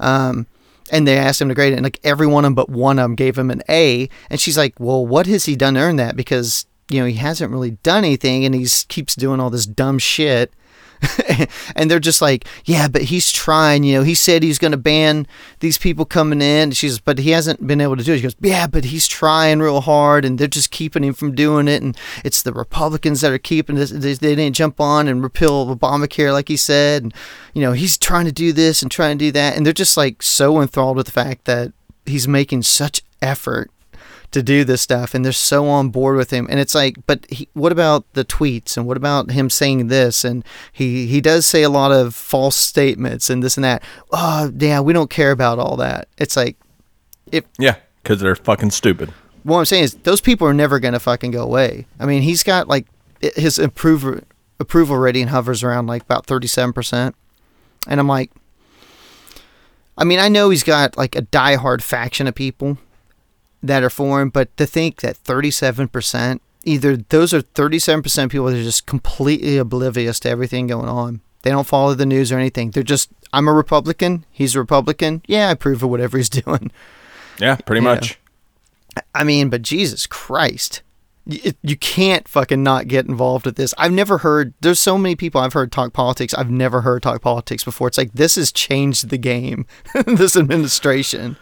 Um, and they asked him to grade it, and like every one of them but one of them gave him an A. And she's like, "Well, what has he done to earn that? Because you know he hasn't really done anything, and he keeps doing all this dumb shit." *laughs* and they're just like, yeah, but he's trying. You know, he said he's going to ban these people coming in. She's, but he hasn't been able to do it. She goes, yeah, but he's trying real hard, and they're just keeping him from doing it. And it's the Republicans that are keeping this. They, they didn't jump on and repeal Obamacare like he said. And you know, he's trying to do this and trying to do that, and they're just like so enthralled with the fact that he's making such effort to do this stuff and they're so on board with him and it's like but he, what about the tweets and what about him saying this and he he does say a lot of false statements and this and that oh yeah we don't care about all that it's like if Yeah, because they're fucking stupid. what I'm saying is those people are never to fucking go away. I mean, he's got like his approval approval rating hovers around like about 37%. And I'm like I mean, I know he's got like a diehard faction of people that are for him, but to think that 37% either those are 37% people that are just completely oblivious to everything going on. They don't follow the news or anything. They're just I'm a Republican, he's a Republican. Yeah, I approve of whatever he's *laughs* doing. Yeah, pretty Yeah. much. I mean, but Jesus Christ. You, you can't fucking not get involved with this. I've never heard, there's so many people I've heard talk politics. I've never heard talk politics before. It's like, this has changed the game, *laughs* this administration.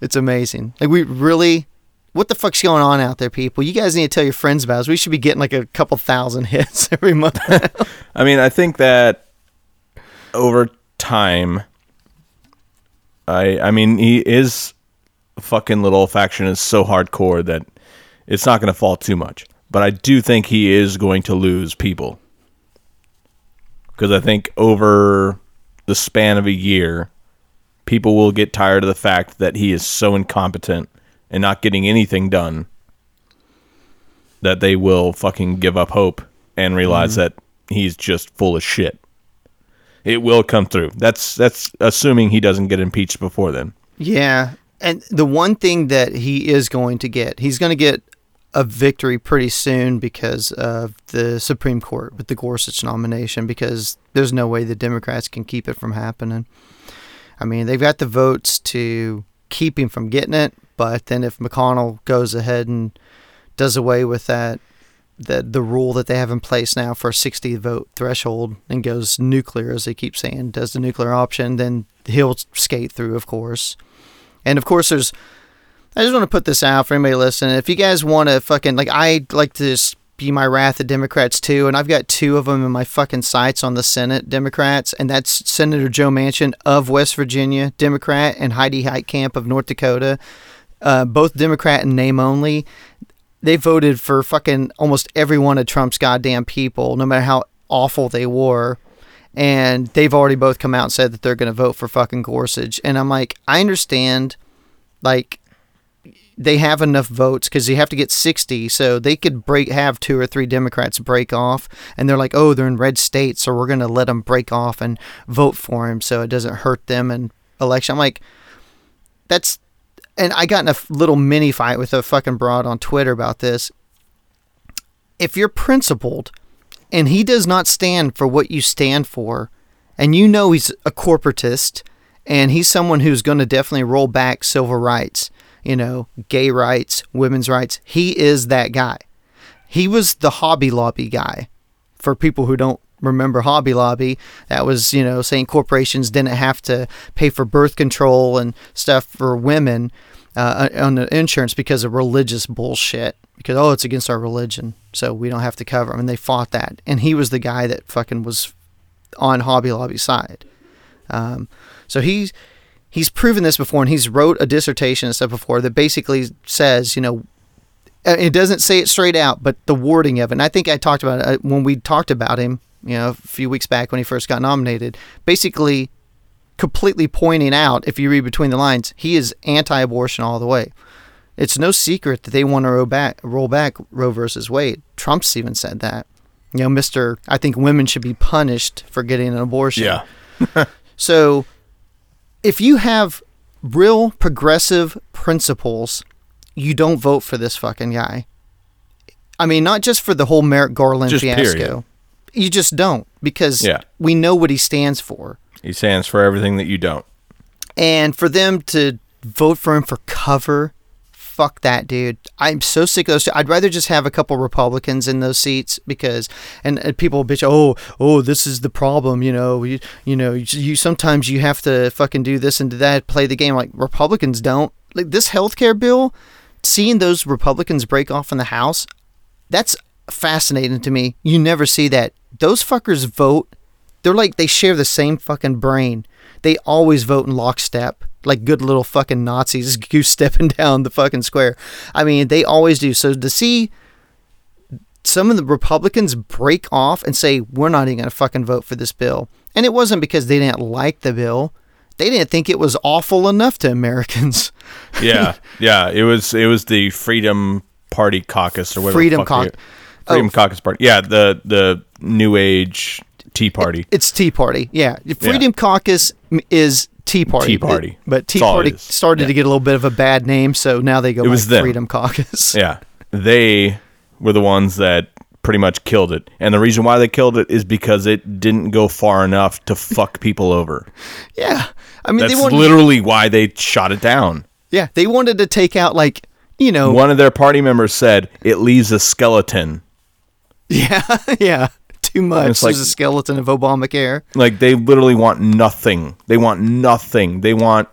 It's amazing. Like, we really, what the fuck's going on out there, people? You guys need to tell your friends about us. We should be getting like a couple thousand *laughs* hits every month. *laughs* I mean, I think that over time, I I mean, he is fucking little faction is so hardcore that it's not going to fall too much. But I do think he is going to lose people because I think over the span of a year, people will get tired of the fact that he is so incompetent and not getting anything done that they will fucking give up hope and realize mm-hmm. that he's just full of shit. It will come through. That's that's assuming he doesn't get impeached before then. Yeah. And the one thing that he is going to get, he's going to get a victory pretty soon because of the Supreme Court with the Gorsuch nomination, because there's no way the Democrats can keep it from happening. I mean, they've got the votes to keep him from getting it, but then if McConnell goes ahead and does away with that, the the rule that they have in place now for a 60 vote threshold and goes nuclear, as they keep saying, does the nuclear option, then he'll skate through, of course. And of course, there's. I just want to put this out for anybody listening. If you guys want to fucking like, I like to just be my wrath at Democrats too, and I've got two of them in my fucking sights on the Senate Democrats, and that's Senator Joe Manchin of West Virginia, Democrat, and Heidi Heitkamp of North Dakota, uh, both Democrat in name only. They voted for fucking almost every one of Trump's goddamn people, no matter how awful they were and they've already both come out and said that they're going to vote for fucking Gorsuch. And I'm like, I understand, like, they have enough votes because you have to get 60, so they could break have two or three Democrats break off, and they're like, oh, they're in red states, so we're going to let them break off and vote for him so it doesn't hurt them in election. I'm like, that's, and I got in a little mini fight with a fucking broad on Twitter about this. If you're principled and he does not stand for what you stand for, and you know he's a corporatist, and he's someone who's going to definitely roll back civil rights, you know, gay rights, women's rights. He is that guy. He was the Hobby Lobby guy. For people who don't remember Hobby Lobby, that was, you know, saying corporations didn't have to pay for birth control and stuff for women uh, on the insurance because of religious bullshit. Because oh, it's against our religion, so we don't have to cover them. And they fought that, and he was the guy that fucking was on Hobby Lobby's side. Um, so he's he's proven this before, and he's wrote a dissertation and stuff before that basically says, you know, uh, it doesn't say it straight out, but the wording of it. And I think I talked about it uh, when we talked about him, you know, a few weeks back when he first got nominated. Basically, completely pointing out, if you read between the lines, he is anti-abortion all the way. It's no secret that they want to roll back, roll back Roe versus Wade. Trump's even said that. You know, Mister, I think women should be punished for getting an abortion. Yeah. *laughs* so, if you have real progressive principles, you don't vote for this fucking guy. I mean, not just for the whole Merrick Garland Just fiasco. period. You just don't because Yeah. we know what he stands for. He stands for everything that you don't. And for them to vote for him for cover, fuck that dude. I'm so sick of those. Two. I'd rather just have a couple Republicans in those seats because, and, and people bitch, oh, oh, this is the problem. You know, you, you know, you, you sometimes you have to fucking do this and do that, play the game. Like Republicans don't. Like this healthcare bill, seeing those Republicans break off in the House, that's fascinating to me. You never see that. Those fuckers vote. They're like they share the same fucking brain. They always vote in lockstep, like good little fucking Nazis *laughs* goose stepping down the fucking square. I mean, they always do. So to see some of the Republicans break off and say we're not even gonna fucking vote for this bill, and it wasn't because they didn't like the bill. They didn't think it was awful enough to Americans. *laughs* Yeah, yeah. It was it was the Freedom Party Caucus or whatever. Freedom Caucus. Freedom Oh. Caucus Party. Yeah, the the New Age Tea Party. It's Tea Party. Yeah. Freedom Caucus is Tea Party. Tea Party. But Tea That's Party started Yeah. to get a little bit of a bad name, so now they go It was them. Freedom Caucus. *laughs* yeah, they were the ones that pretty much killed it, and the reason why they killed it is because it didn't go far enough to fuck *laughs* people over. Yeah. I mean, That's they wanted, literally why they shot it down. yeah, they wanted to take out like, you know, One of their party members said it leaves a skeleton. *laughs* yeah, yeah, too much. it's like- There's a skeleton of Obamacare. Like they literally want nothing. They want nothing. They want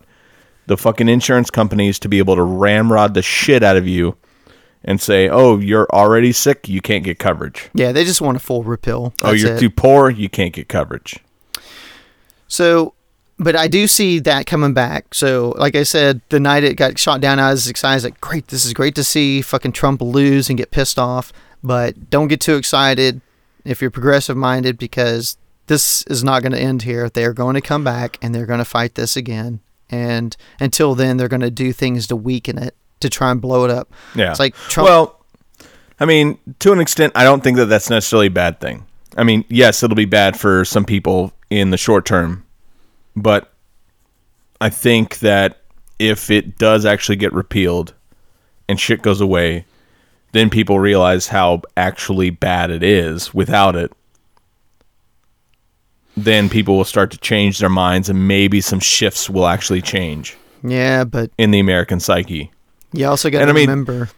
the fucking insurance companies to be able to ramrod the shit out of you and say, "Oh, you're already sick. You can't get coverage. Yeah, they just want a full repeal. oh, you're it. too poor. You can't get coverage." So, but I do see that coming back. So, like I said, the night it got shot down, I was excited. I was like, great, this is great to see fucking Trump lose and get pissed off. But don't get too excited if you're progressive minded because this is not going to end here. They are going to come back and they're going to fight this again. And until then, they're going to do things to weaken it to try and blow it up. Yeah. It's like Trump. Well, I mean, to an extent, I don't think that that's necessarily a bad thing. I mean, yes, it'll be bad for some people in the short term, but I think that if it does actually get repealed and shit goes away, then people realize how actually bad it is without it. Then people will start to change their minds and maybe some shifts will actually change yeah, but in the American psyche. you also got to I mean- remember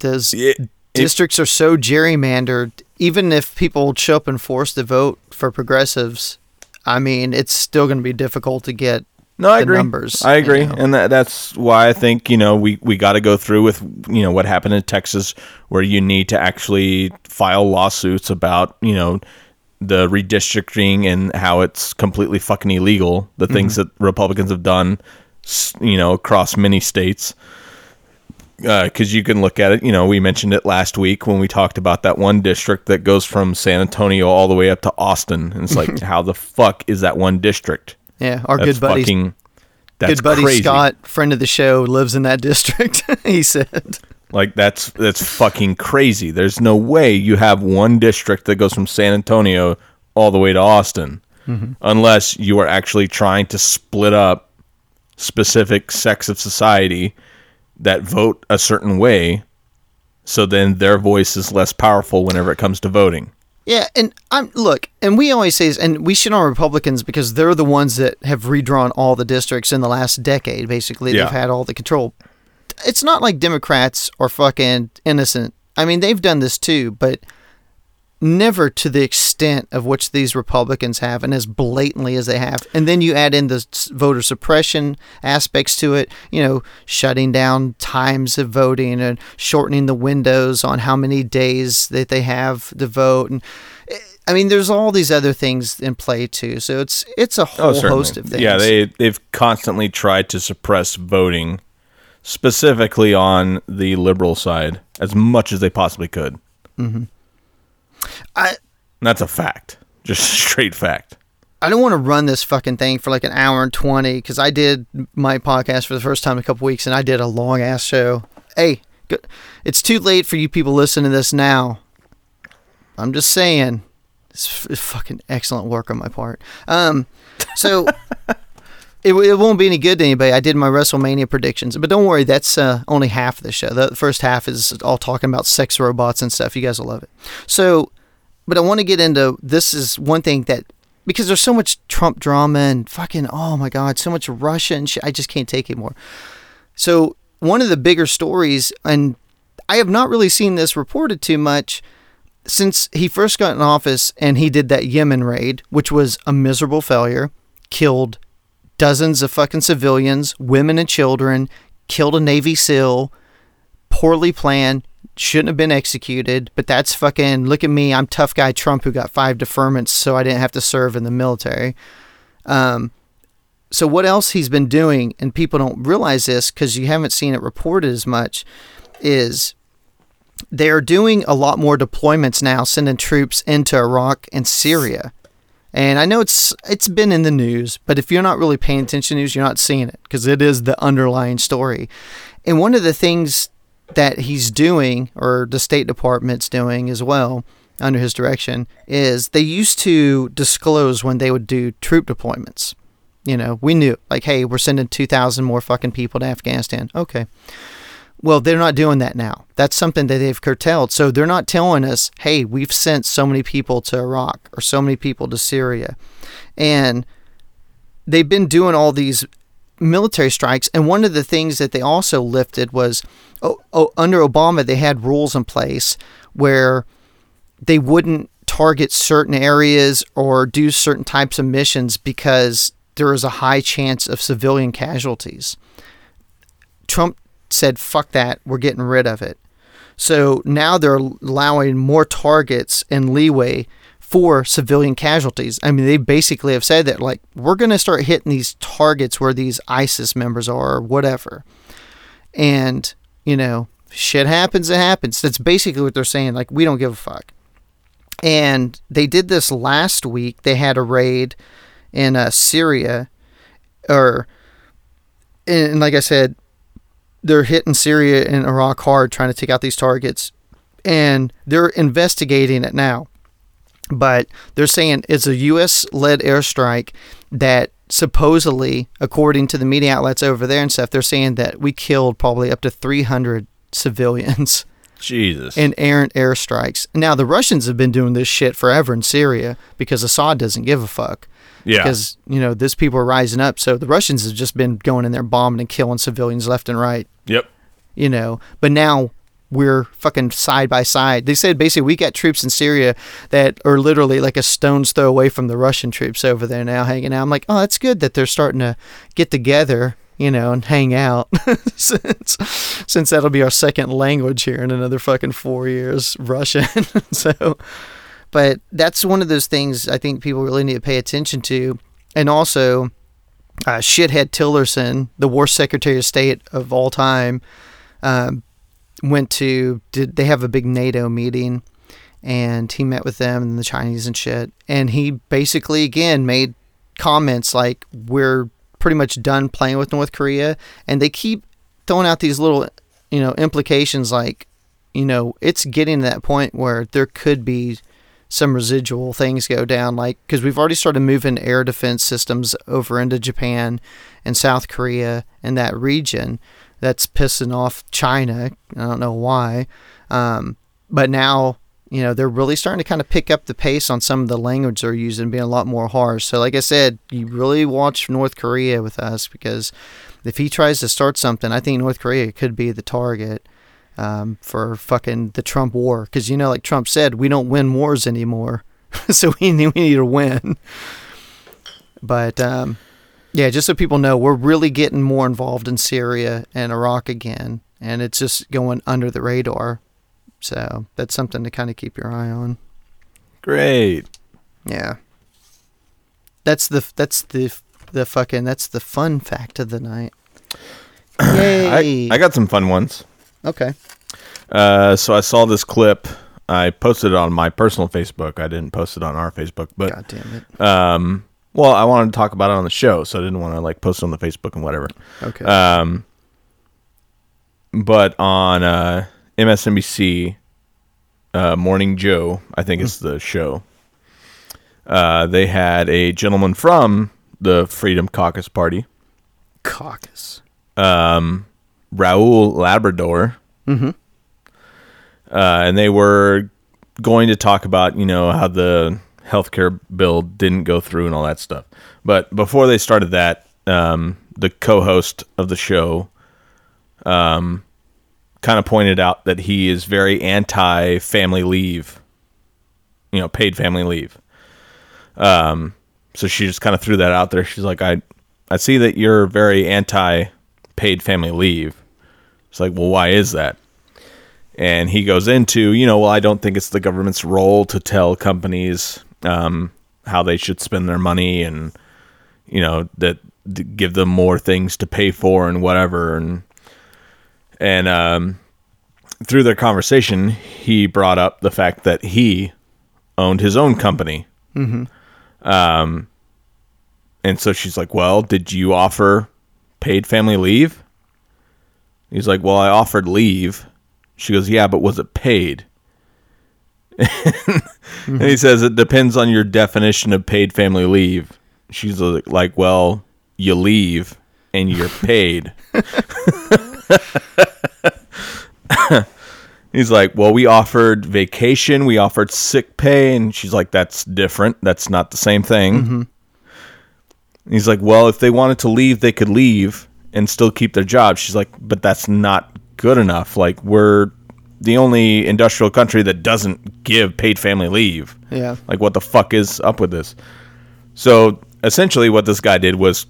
those It- it- districts are so gerrymandered. Even if people show up and force to vote for progressives, I mean, it's still going to be difficult to get No, I agree. numbers, I agree, you know. and that, that's why I think you know we we got to go through with you know what happened in Texas, where you need to actually file lawsuits about you know the redistricting and how it's completely fucking illegal. The things Mm-hmm. that Republicans have done, you know, across many states. Because you can look at it, you know, we mentioned it last week when we talked about that one district that goes from San Antonio all the way up to Austin, and it's like, *laughs* how the fuck is that one district? Yeah, our That's good buddy, fucking. That's good buddy crazy. Scott, friend of the show, lives in that *laughs* district. *laughs* he said, Like that's that's fucking crazy. There's no way you have one district that goes from San Antonio all the way to Austin, Mm-hmm. unless you are actually trying to split up specific sects of society that vote a certain way, so then their voice is less powerful whenever it comes to voting. "Yeah." And I'm look, and we always say, this, and we shit on Republicans because they're the ones that have redrawn all the districts in the last decade. Basically, Yeah. they've had all the control. It's not like Democrats are fucking innocent. I mean, they've done this too, but never to the extent of which these Republicans have, and as blatantly as they have. And then you add in the voter suppression aspects to it, you know, shutting down times of voting and shortening the windows on how many days that they have to vote. And eh, I mean, there's all these other things in play too. So it's it's a whole host of things. Oh, Yeah, they they've constantly tried to suppress voting, specifically on the liberal side, as much as they possibly could. I that's a fact, just *laughs* straight fact. I don't want to run this fucking thing for like an hour and 20 because I did my podcast for the first time in a couple weeks and I did a long ass show. Hey, it's too late for you people listening to this now. I'm just saying, it's fucking excellent work on my part. Um, so *laughs* it, it won't be any good to anybody. I did my WrestleMania predictions, but don't worry, that's uh, only half of the show. The first half is all talking about sex robots and stuff. You guys will love it. So, but I want to get into this is one thing that because there's so much Trump drama and fucking oh my god, so much Russian shit. I just can't take it more. So one of the bigger stories, and I have not really seen this reported too much since he first got in office and he did that Yemen raid, which was a miserable failure, killed dozens of fucking civilians, women and children, killed a Navy SEAL, poorly planned, shouldn't have been executed, but that's fucking look at me, I'm tough guy Trump who got five deferments so I didn't have to serve in the military. Um, so what else he's been doing, and people don't realize this because you haven't seen it reported as much, is they're doing a lot more deployments now, sending troops into Iraq and Syria. And I know it's it's been in the news, but if you're not really paying attention to news, you're not seeing it because it is the underlying story. And one of the things that he's doing, or the State Department's doing as well, under his direction, is they used to disclose when they would do troop deployments. You know, we knew, like, hey, we're sending 2,000 more fucking people to Afghanistan. Okay. Well, they're not doing that now. That's something that they've curtailed. So they're not telling us, hey, we've sent so many people to Iraq or so many people to Syria. And they've been doing all these military strikes. And one of the things that they also lifted was oh, oh, under Obama, they had rules in place where they wouldn't target certain areas or do certain types of missions because there is a high chance of civilian casualties. Trump said, fuck that, we're getting rid of it. So now they're allowing more targets and leeway for civilian casualties. I mean, they basically have said that, like, we're going to start hitting these targets where these ISIS members are or whatever. And, you know, shit happens, it happens. That's basically what they're saying. Like, we don't give a fuck. And they did this last week. They had a raid in uh, Syria, or, and like I said, they're hitting Syria and Iraq hard trying to take out these targets, and they're investigating it now. But they're saying it's a U.S. led airstrike that supposedly, according to the media outlets over there and stuff, they're saying that we killed probably up to 300 civilians Jesus. in errant airstrikes. Now, the Russians have been doing this shit forever in Syria because Assad doesn't give a fuck. yeah. Because, you know, these people are rising up. So the Russians have just been going in there bombing and killing civilians left and right, Yep. you know. But now we're fucking side by side. They said basically we got troops in Syria that are literally like a stone's throw away from the Russian troops over there now hanging out. I'm like, oh, that's good that they're starting to get together, you know, and hang out *laughs* since since that'll be our second language here in another fucking four years, Russian. *laughs* so, but that's one of those things I think people really need to pay attention to, and also. Uh, shithead Tillerson, the worst Secretary of State of all time, um, went to did they have a big NATO meeting and he met with them and the Chinese and shit. And he basically again made comments like we're pretty much done playing with North Korea. And they keep throwing out these little you know implications like you know it's getting to that point where there could be some residual things go down like because we've already started moving air defense systems over into Japan and South Korea and that region that's pissing off China. I don't know why. Um, but now, you know, they're really starting to kind of pick up the pace on some of the language they're using, being a lot more harsh. So, like I said, you really watch North Korea with us because if he tries to start something, I think North Korea could be the target um, for fucking the Trump war. Because, you know, like Trump said, we don't win wars anymore. *laughs* so we need, we need to win. But, um, yeah, just so people know, we're really getting more involved in Syria and Iraq again, and it's just going under the radar. So that's something to kind of keep your eye on. Great. Yeah, that's the that's the the fucking that's the fun fact of the night. *clears throat* Yay! I, I got some fun ones. okay. Uh, so I saw this clip. I posted it on my personal Facebook. I didn't post it on our Facebook, but God damn it. um, well, I wanted to talk about it on the show, so I didn't want to like post it on the Facebook and whatever. Okay. Um, but on uh, MSNBC, uh, Morning Joe, I think is the show. Uh, they had a gentleman from the Freedom Caucus Party, Caucus. um, Raul Labrador. Mm-hmm. Uh, and they were going to talk about, you know, how the healthcare bill didn't go through and all that stuff. But before they started that, um, the co-host of the show, um, kind of pointed out that he is very anti-family leave. You know, paid family leave. Um, so she just kind of threw that out there. She's like, I, I see that you're very anti paid family leave. It's like, well, why is that? And he goes into, you know, well, I don't think it's the government's role to tell companies um, how they should spend their money and, you know, that give them more things to pay for and whatever. And, and, um, through their conversation, he brought up the fact that he owned his own company. Um, and so she's like, Well, did you offer paid family leave? He's like, Well, I offered leave. She goes, Yeah, but was it paid? *laughs* And he says, It depends on your definition of paid family leave. She's like, Well, you leave and you're paid. *laughs* He's like, Well, we offered vacation, we offered sick pay. And she's like, That's different. That's not the same thing. Mm-hmm. He's like, Well, if they wanted to leave, they could leave and still keep their job. She's like, But that's not good enough. Like, we're the only industrial country that doesn't give paid family leave. Yeah. Like, what the fuck is up with this? So, essentially, what this guy did was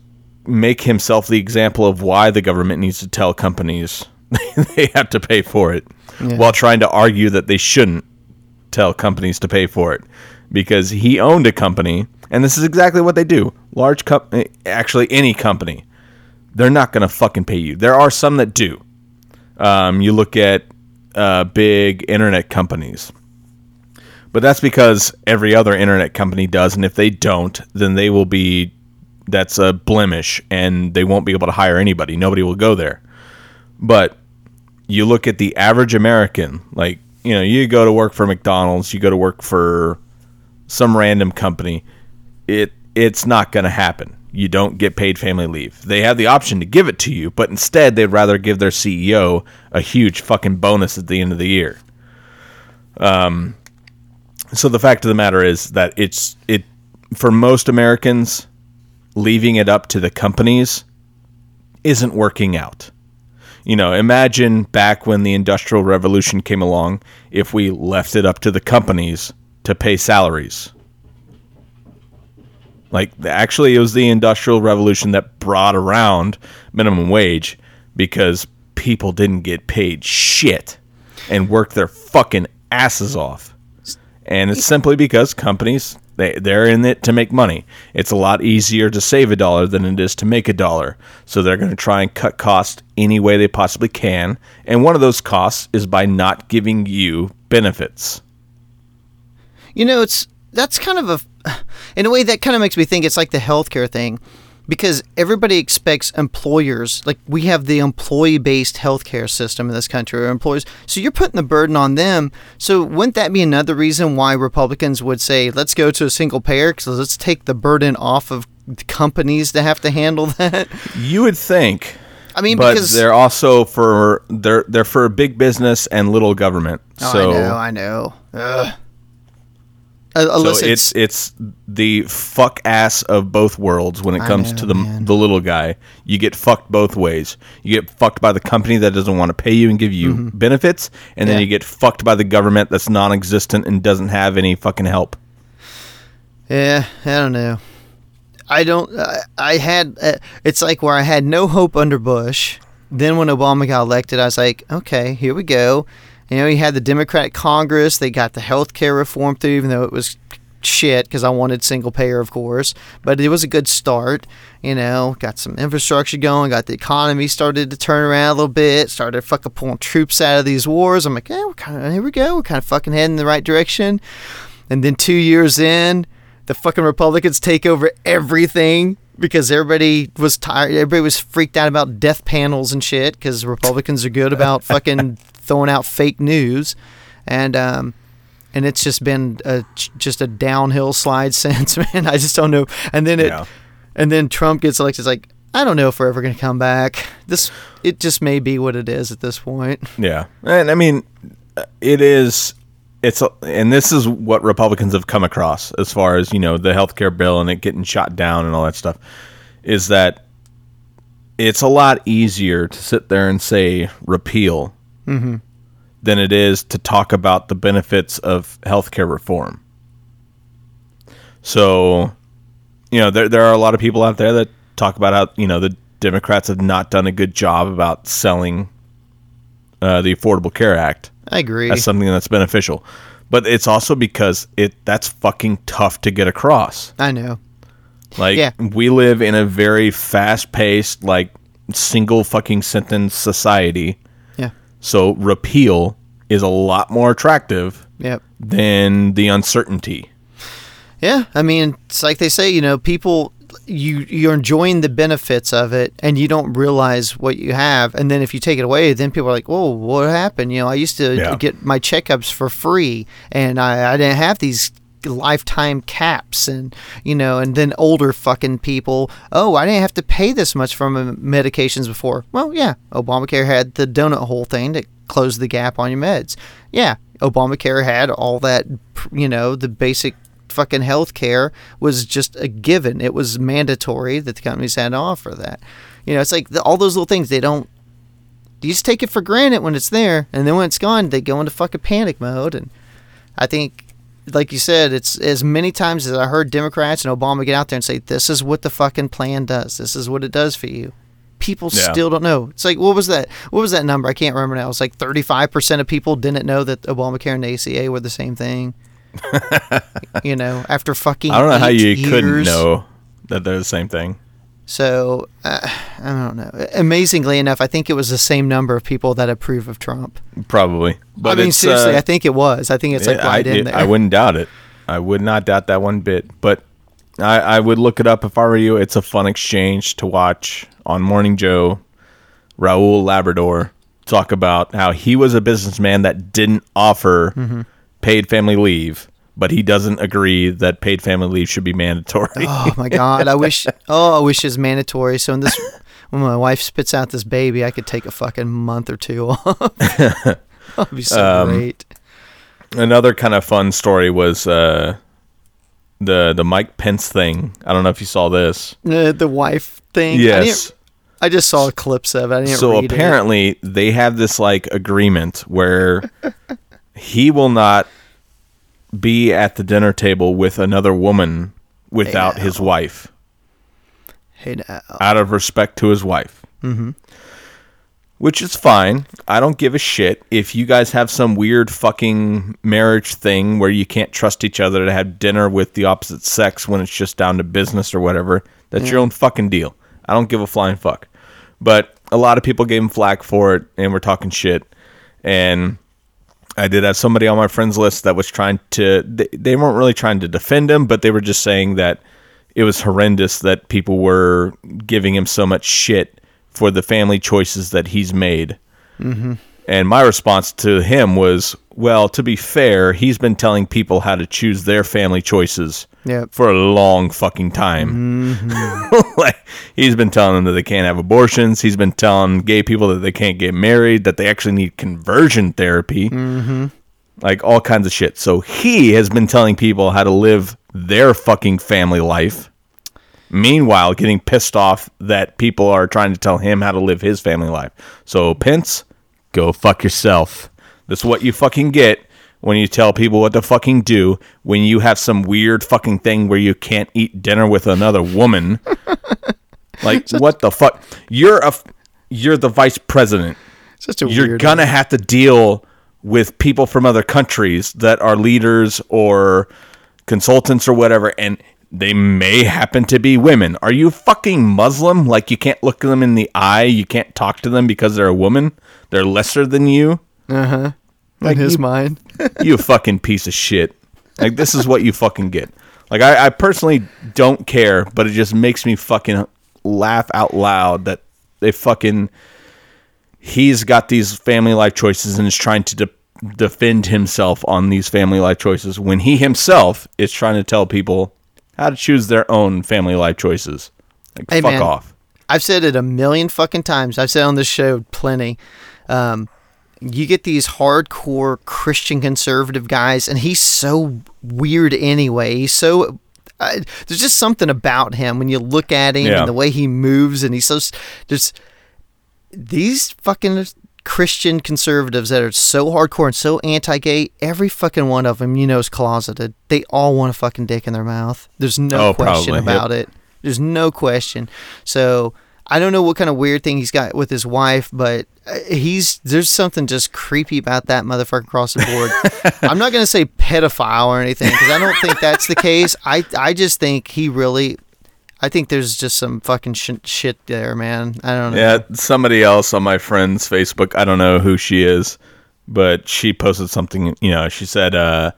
make himself the example of why the government needs to tell companies *laughs* they have to pay for it while trying to argue that they shouldn't tell companies to pay for it because he owned a company and this is exactly what they do large company actually any company they're not going to fucking pay you there are some that do um, you look at uh, big internet companies. But that's because every other internet company does and if they don't then they will be that's a blemish and they won't be able to hire anybody. Nobody will go there. But you look at the average American, like, you know, you go to work for McDonald's, you go to work for some random company, it it's not going to happen. You don't get paid family leave. They have the option to give it to you, but instead they'd rather give their CEO a huge fucking bonus at the end of the year. Um so the fact of the matter is that it's it for most Americans leaving it up to the companies isn't working out you know, imagine back when the Industrial Revolution came along, if we left it up to the companies to pay salaries. Like, actually, it was the Industrial Revolution that brought around minimum wage because people didn't get paid shit and worked their fucking asses off. And it's simply because companies they they're in it to make money. It's a lot easier to save a dollar than it is to make a dollar. So they're going to try and cut costs any way they possibly can. And one of those costs is by not giving you benefits. You know, it's that's kind of a, *sighs* in a way that kind of makes me think it's like the healthcare thing, because everybody expects employers like we have the employee-based healthcare system in this country, or employers. So you're putting the burden on them. So wouldn't that be another reason why Republicans would say, let's go to a single payer, because let's take the burden off of companies to have to handle *laughs* that? You would think, I mean, but because they're also for they're they're for big business and little government. Oh, so I know, I know. Ugh. Uh, so unless it's it's the fuck ass of both worlds when it comes know, to the man. the little guy. You get fucked both ways. You get fucked by the company that doesn't want to pay you and give you benefits, and then Mm-hmm. You get fucked by the government that's non-existent and doesn't have any fucking help. Yeah, I don't know. I don't. I, I had. Uh, it's like where I had no hope under Bush. Then when Obama got elected, I was like, okay, here we go. You know, he had the Democratic Congress. They got the health care reform through, even though it was shit because I wanted single payer, of course. But it was a good start. You know, got some infrastructure going, got the economy started to turn around a little bit, started fucking pulling troops out of these wars. I'm like, yeah, we're kind of here we go. We're kind of fucking heading in the right direction. And then two years in, the fucking Republicans take over everything because everybody was tired. Everybody was freaked out about death panels and shit because Republicans are good about *laughs* fucking throwing out fake news, and um, and it's just been a, just a downhill slide *laughs* since, man. I just don't know. And then it, Yeah. And then Trump gets elected. It's like I don't know if we're ever going to come back. This it just may be what it is at this point. Yeah, and I mean, it is. It's and this is what Republicans have come across as far as you know the healthcare bill and it getting shot down and all that stuff, is that it's a lot easier to sit there and say repeal than it is to talk about the benefits of healthcare reform. So, you know, there there are a lot of people out there that talk about how you know the Democrats have not done a good job about selling uh, the Affordable Care Act I agree. as something that's beneficial. But it's also because it that's fucking tough to get across. I know. Like Yeah. we live in a very fast-paced like single fucking sentence society. Yeah. So repeal is a lot more attractive Yep. than the uncertainty. Yeah, I mean, it's like they say, you know, people you you're enjoying the benefits of it and you don't realize what you have. And then if you take it away then people are like whoa what happened? You know i used to Yeah. get my checkups for free and I, I didn't have these lifetime caps and you know and then older fucking people oh i didn't have to pay this much for my medications before. Well yeah obamacare had the donut hole thing that closed the gap on your meds. Yeah obamacare had all that you know the basic fucking health care was just a given. It was mandatory that the companies had to offer that. You know, it's like the, all those little things they don't. You just take it for granted when it's there, and then when it's gone, they go into fucking panic mode. And I think, like you said, it's as many times as I heard Democrats and Obama get out there and say, "This is what the fucking plan does. This is what it does for you." People Yeah. still don't know. It's like what was that? What was that number? I can't remember now. It's like thirty-five percent of people didn't know that Obamacare and the ACA were the same thing. *laughs* you know, after fucking I don't know how you couldn't know that they're the same thing. So uh, I don't know. Amazingly enough, I think it was the same number of people that approve of Trump. Probably. But I mean, seriously, uh, I think it was. I think it's like I, right in it- there. I wouldn't doubt it. I would not doubt that one bit. But I, I would look it up if I were you. It's a fun exchange to watch on Morning Joe. Raul Labrador talk about how he was a businessman that didn't offer Mm-hmm. Paid family leave, but he doesn't agree that paid family leave should be mandatory. *laughs* Oh my god! I wish. Oh, I wish it's mandatory. So in this, when my wife spits out this baby, I could take a fucking month or two off. *laughs* That'd be so Um, great. Another kind of fun story was uh, the the Mike Pence thing. I don't know if you saw this. Uh, the wife thing. I, Yes. didn't, I just saw clips of it. I didn't so read it. apparently they have this like agreement where *laughs* he will not be at the dinner table with another woman without his wife. Hey now. out of respect to his wife. Mm-hmm. Which is fine. I don't give a shit. If you guys have some weird fucking marriage thing where you can't trust each other to have dinner with the opposite sex when it's just down to business or whatever that's your own fucking deal. I don't give a flying fuck. But a lot of people gave him flack for it and we're talking shit. And I did have somebody on my friends list that was trying to they, they weren't really trying to defend him, but they were just saying that it was horrendous that people were giving him so much shit for the family choices that he's made. Mm-hmm. And my response to him was, well, to be fair, he's been telling people how to choose their family choices Yep. for a long fucking time. Mm-hmm. *laughs* like he's been telling them that they can't have abortions. He's been telling gay people that they can't get married, that they actually need conversion therapy, mm-hmm. like all kinds of shit. So he has been telling people how to live their fucking family life. Meanwhile, getting pissed off that people are trying to tell him how to live his family life. So Pence, go fuck yourself. That's what you fucking get when you tell people what to fucking do when you have some weird fucking thing where you can't eat dinner with another woman. *laughs* like what the fuck? You're a you're the vice president. Such a You're gonna have to deal with people from other countries that are leaders or consultants or whatever and they may happen to be women. Are you fucking Muslim? Like you can't look them in the eye, you can't talk to them because they're a woman? They're lesser than you? in like his you- mind. *laughs* you fucking piece of shit. Like this is what you fucking get. Like I, I personally don't care, but it just makes me fucking laugh out loud that they fucking he's got these family life choices and is trying to de- defend himself on these family life choices when he himself is trying to tell people how to choose their own family life choices Like, Hey, fuck man. off. I've said it a million fucking times. I've said on this show plenty. Um, you get these hardcore Christian conservative guys, and he's so weird anyway. He's so. Uh, there's just something about him when you look at him Yeah. and the way he moves, and he's so. Just these fucking Christian conservatives that are so hardcore and so anti-gay. Every fucking one of them, you know, is closeted. They all want a fucking dick in their mouth. There's no Oh, question probably, about it. There's no question. So I don't know what kind of weird thing he's got with his wife, but uh, he's there's something just creepy about that motherfucker across the board. *laughs* I'm not gonna say pedophile or anything because I don't think that's the case. I I just think he really. I think there's just some fucking sh- shit there, man. I don't know. Yeah, somebody else on my friend's Facebook, I don't know who she is, but she posted something, you know, she said, uh,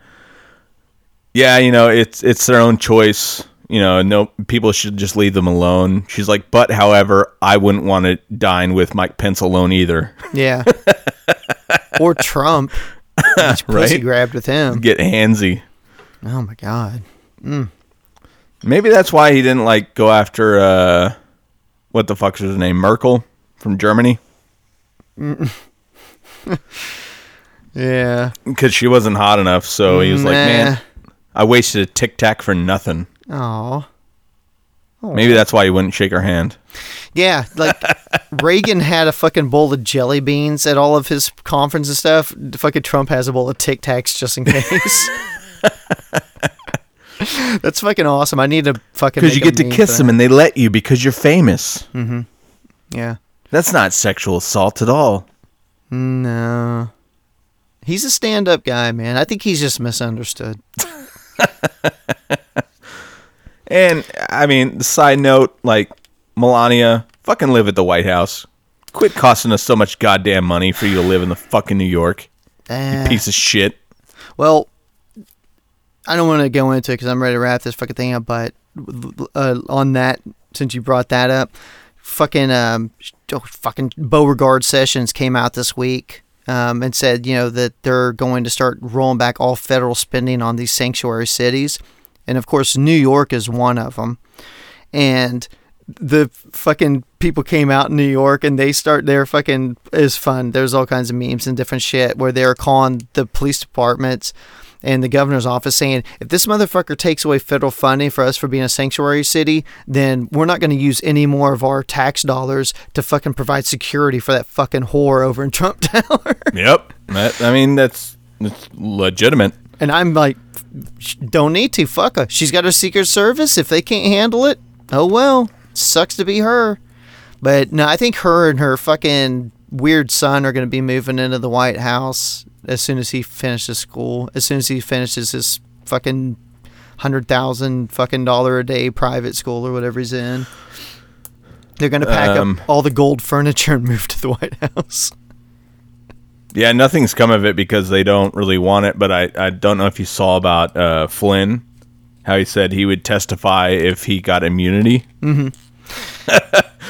yeah, you know, it's it's their own choice. You know, no people should just leave them alone. She's like, but however, I wouldn't want to dine with Mike Pence alone either. Yeah. *laughs* or Trump. Right? Pussy Right? grabbed with him. Get handsy. Oh my god. Maybe that's why he didn't like go after uh what the fuck's his name? Merkel from Germany? *laughs* Yeah. Because she wasn't hot enough, so he was like, Man, I wasted a tic tac for nothing. Oh. Maybe that's why he wouldn't shake her hand. Yeah, like *laughs* Reagan had a fucking bowl of jelly beans at all of his conference and stuff. Fucking Trump has a bowl of Tic Tacs just in case. *laughs* That's fucking awesome. I need to fucking Because you get to kiss them and they let you because you're famous. Mm-hmm. Yeah. That's not sexual assault at all. No. He's a stand-up guy, man. I think he's just misunderstood. *laughs* And I mean, the side note, like Melania, fucking live at the White House. Quit costing us so much goddamn money for you to live in the fucking New York. Eh. Piece of shit. Well, I don't want to go into it because I'm ready to wrap this fucking thing up. But uh, on that, since you brought that up, fucking um, oh, fucking Beauregard Sessions came out this week um, and said, you know, that they're going to start rolling back all federal spending on these sanctuary cities, and of course, New York is one of them. And the fucking people came out in New York and they start their fucking is fun. There's all kinds of memes and different shit where they're calling the police departments and the governor's office saying, if this motherfucker takes away federal funding for us for being a sanctuary city, then we're not going to use any more of our tax dollars to fucking provide security for that fucking whore over in Trump Tower. *laughs* Yep. I mean, that's, that's legitimate. and I'm like, "Sh- don't need to. Fuck her. She's got her Secret Service. If they can't handle it, oh well. Sucks to be her. But no, I think her and her fucking weird son are going to be moving into the White House as soon as he finishes school. As soon as he finishes his fucking hundred thousand fucking dollar a day private school or whatever he's in. They're going to pack Um, up all the gold furniture and move to the White House. Yeah, nothing's come of it because they don't really want it. But I, I don't know if you saw about uh, Flynn, how he said he would testify if he got immunity. Mm-hmm.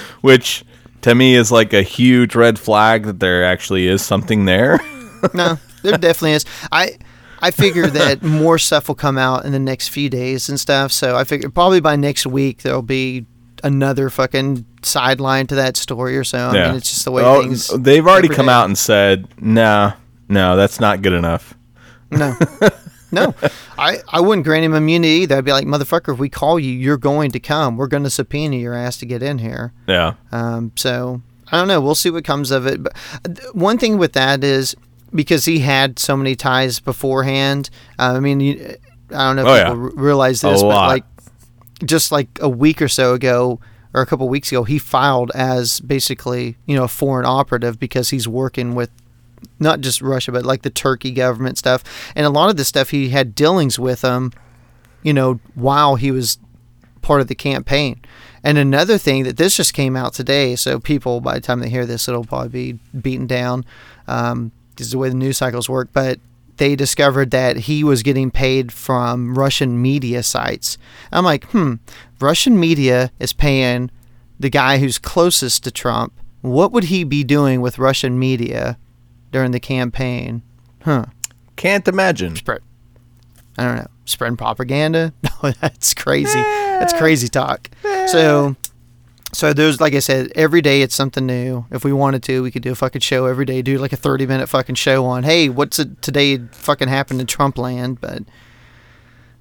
*laughs* Which to me is like a huge red flag that there actually is something there. *laughs* no, there definitely is. I I figure *laughs* that more stuff will come out in the next few days and stuff. So I figure probably by next week there'll be another fucking sideline to that story or so. I mean, it's just the way Oh, things. They've already come day- out and said, "Nah, no, that's not good enough." No. *laughs* No, I, I wouldn't grant him immunity either. I'd be like, motherfucker, if we call you, you're going to come. We're going to subpoena your ass to get in here. Yeah, Um, so I don't know. We'll see what comes of it. But uh, one thing with that is because he had so many ties beforehand. Uh, I mean, you, I don't know if Oh, people yeah. r- realize A this, but lot. like just like a week or so ago, or a couple weeks ago, he filed as basically you know a foreign operative because he's working with not just Russia, but like the Turkey government stuff, and a lot of the stuff he had dealings with them, you know, while he was part of the campaign. And another thing that this just came out today, so people by the time they hear this, it'll probably be beaten down. Um, this is the way the news cycles work, but they discovered that he was getting paid from Russian media sites. I'm like, hmm, Russian media is paying the guy who's closest to Trump. What would he be doing with Russian media during the campaign? Huh. can't imagine. Spread. I don't know. Spreading propaganda? *laughs* No, that's crazy. That's crazy talk. So, So there's like I said, every day it's something new. If we wanted to, we could do a fucking show every day. Do like a 30 minute fucking show on, hey, what's it today fucking happened in Trump land? But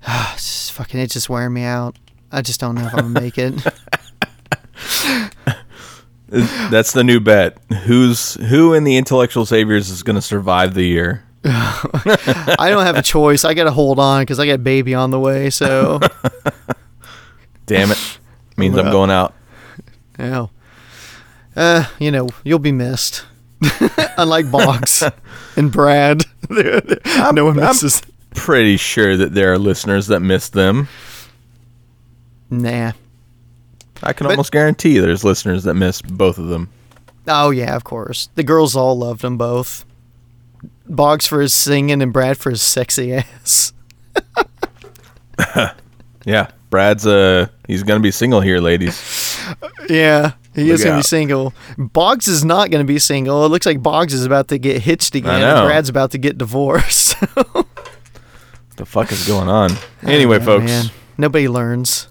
*sighs* it's just fucking it's just wearing me out. I just don't know if I'm gonna make it. *laughs* That's the new bet. Who's who in the intellectual saviors is going to survive the year? *laughs* I don't have a choice. I gotta hold on because I got baby on the way. So *laughs* Damn it. Means I'm going out. yeah, uh, you know, you'll be missed. Unlike Boggs and Brad, no one I'm- misses. Pretty sure that there are listeners that miss them. Nah. I can But- almost guarantee there's listeners that miss both of them. Oh yeah, of course. The girls all loved them both. Boggs for his singing and Brad for his sexy *laughs* ass. *laughs* Yeah, Brad's uh he's gonna be single here, ladies. *laughs* Yeah, he Look is gonna out. be single. Boggs is not gonna be single. It looks like Boggs is about to get hitched again. know. And Brad's about to get divorced. the fuck is going on? Anyway, Oh, folks, man. nobody learns.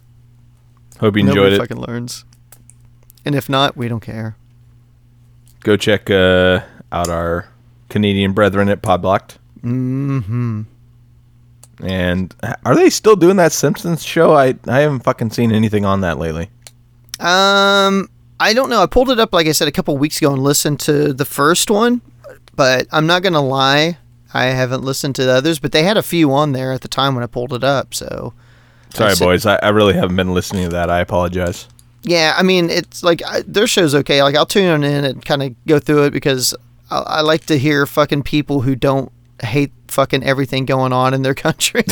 Hope you enjoyed nobody it. fucking learns. And if not, we don't care. Go check uh, out our Canadian brethren at Podblocked. Mm-hmm. And are they still doing that Simpsons show? I I haven't fucking seen anything on that lately. Um, I don't know. I pulled it up, like I said, a couple weeks ago and listened to the first one, but I'm not gonna lie, I haven't listened to the others. But they had a few on there at the time when I pulled it up. So Sorry, said- boys. I, I really haven't been listening to that. I apologize. yeah, I mean, it's like I, their show's okay. Like I'll tune in and kind of go through it because I, I like to hear fucking people who don't hate fucking everything going on in their *laughs* country.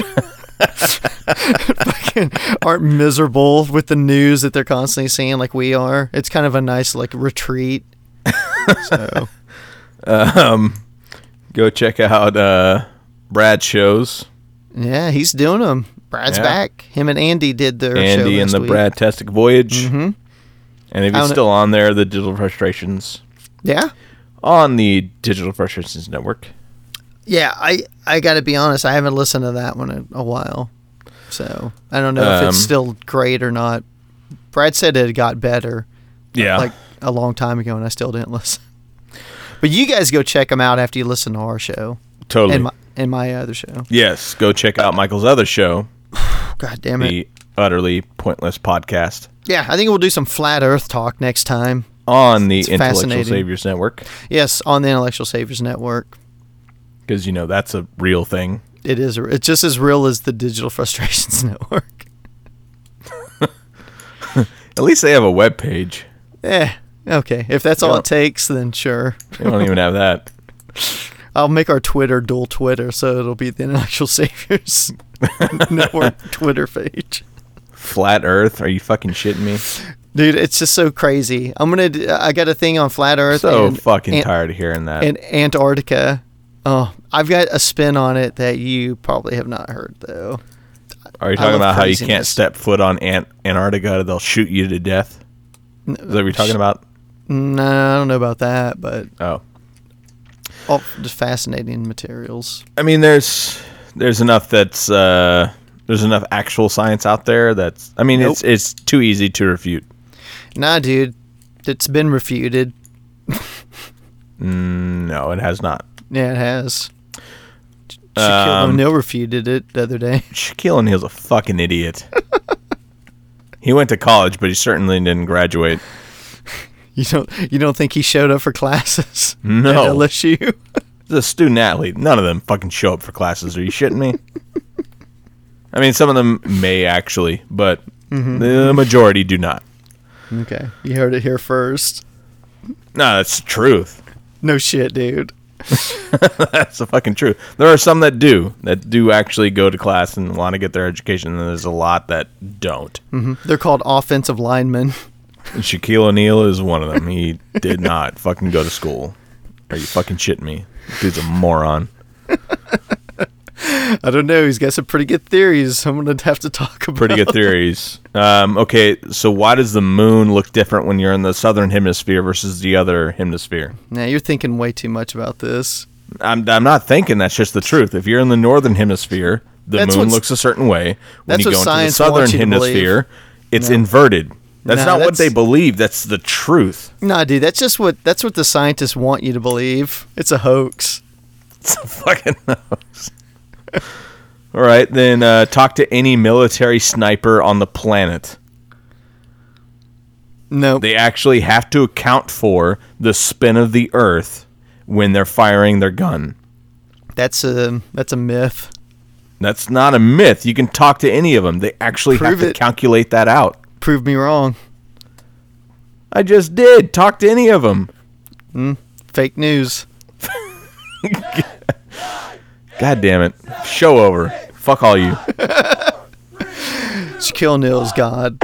fucking aren't miserable with the news that they're constantly seeing like we are. It's kind of a nice like retreat. *laughs* so Um, go check out uh, Brad's shows. yeah, he's doing them. Brad's Yeah. back. Him and Andy did their show Andy and the week. Brad Testic Voyage. hmm And if he's still on there, the Digital Frustrations Yeah, on the Digital Frustrations Network. yeah. I I got to be honest. I haven't listened to that one in a while, so I don't know if Um, it's still great or not. Brad said it got better Yeah. like a long time ago, and I still didn't *laughs* listen. But you guys go check them out after you listen to our show totally. and my and my other show. yes. Go check out Michael's other show, *sighs* God damn it. the Utterly Pointless Podcast, Yeah, I think we'll do some flat Earth talk next time. on the It's Intellectual. Saviors Network. Yes, on the Intellectual Saviors Network. Because, you know, that's a real thing. It is. It's just as real as the Digital *laughs* Frustrations Network. *laughs* At least they have a web page. Eh. Okay. If that's all it takes, then sure. They don't even have that. *laughs* I'll make our Twitter dual Twitter, so it'll be the Intellectual Saviors *laughs* Network Twitter page. Flat Earth? Are you fucking shitting me? Dude, it's just so crazy. I'm gonna. I got a thing on flat Earth. So and, fucking and, tired of hearing that. And Antarctica. Oh, I've got a spin on it that you probably have not heard though. Are you talking about how you can't step foot on Ant- Antarctica? They'll shoot you to death. Is that what you're talking about? No, I don't know about that, but Oh, all just fascinating materials. I mean, there's there's enough that's uh, there's enough actual science out there that's. I mean, it's it's too easy to refute. Nah, dude, it's been refuted. *laughs* Mm, no, it has not. Yeah, it has. Shaquille Um, O'Neal refuted it the other day. *laughs* Shaquille O'Neal's a fucking idiot. he went to college, but he certainly didn't graduate. *laughs* You don't you don't think he showed up for classes? No. At LSU. A student athlete. None of them fucking show up for classes. Are you shitting me? I mean, some of them may actually, but mm-hmm. the majority do not. okay, you heard it here first. No, that's the truth. No shit, dude. *laughs* That's the fucking truth. There are some that do, that do actually go to class and want to get their education, and there's a lot that don't. Mm-hmm. They're called offensive linemen. Shaquille O'Neal is one of them. He did not fucking go to school. Are you fucking shitting me? Dude's a moron. *laughs* I don't know. He's got some pretty good theories. I'm gonna have to talk about. Pretty good theories. Um, okay, so why does the moon look different when you're in the southern hemisphere versus the other hemisphere? Now you're thinking way too much about this. I'm, I'm not thinking that's just the truth. If you're in the northern hemisphere, the That's moon looks a certain way. When you go into the southern wants you to believe. hemisphere, it's inverted. That's Nah, not what they believe. That's the truth. Nah, dude, that's just what that's what the scientists want you to believe. It's a hoax. It's a fucking *laughs* hoax. All right, then uh, talk to any military sniper on the planet. Nope. They actually have to account for the spin of the Earth when they're firing their gun. that's a that's a myth. That's not a myth. You can talk to any of them. They actually Prove have to it. calculate that out. Prove me wrong. I just did. Talk to any of them. Hmm? Fake news. *laughs* God damn it. Show over. Fuck all you. *laughs* Shaquille O'Neal's God.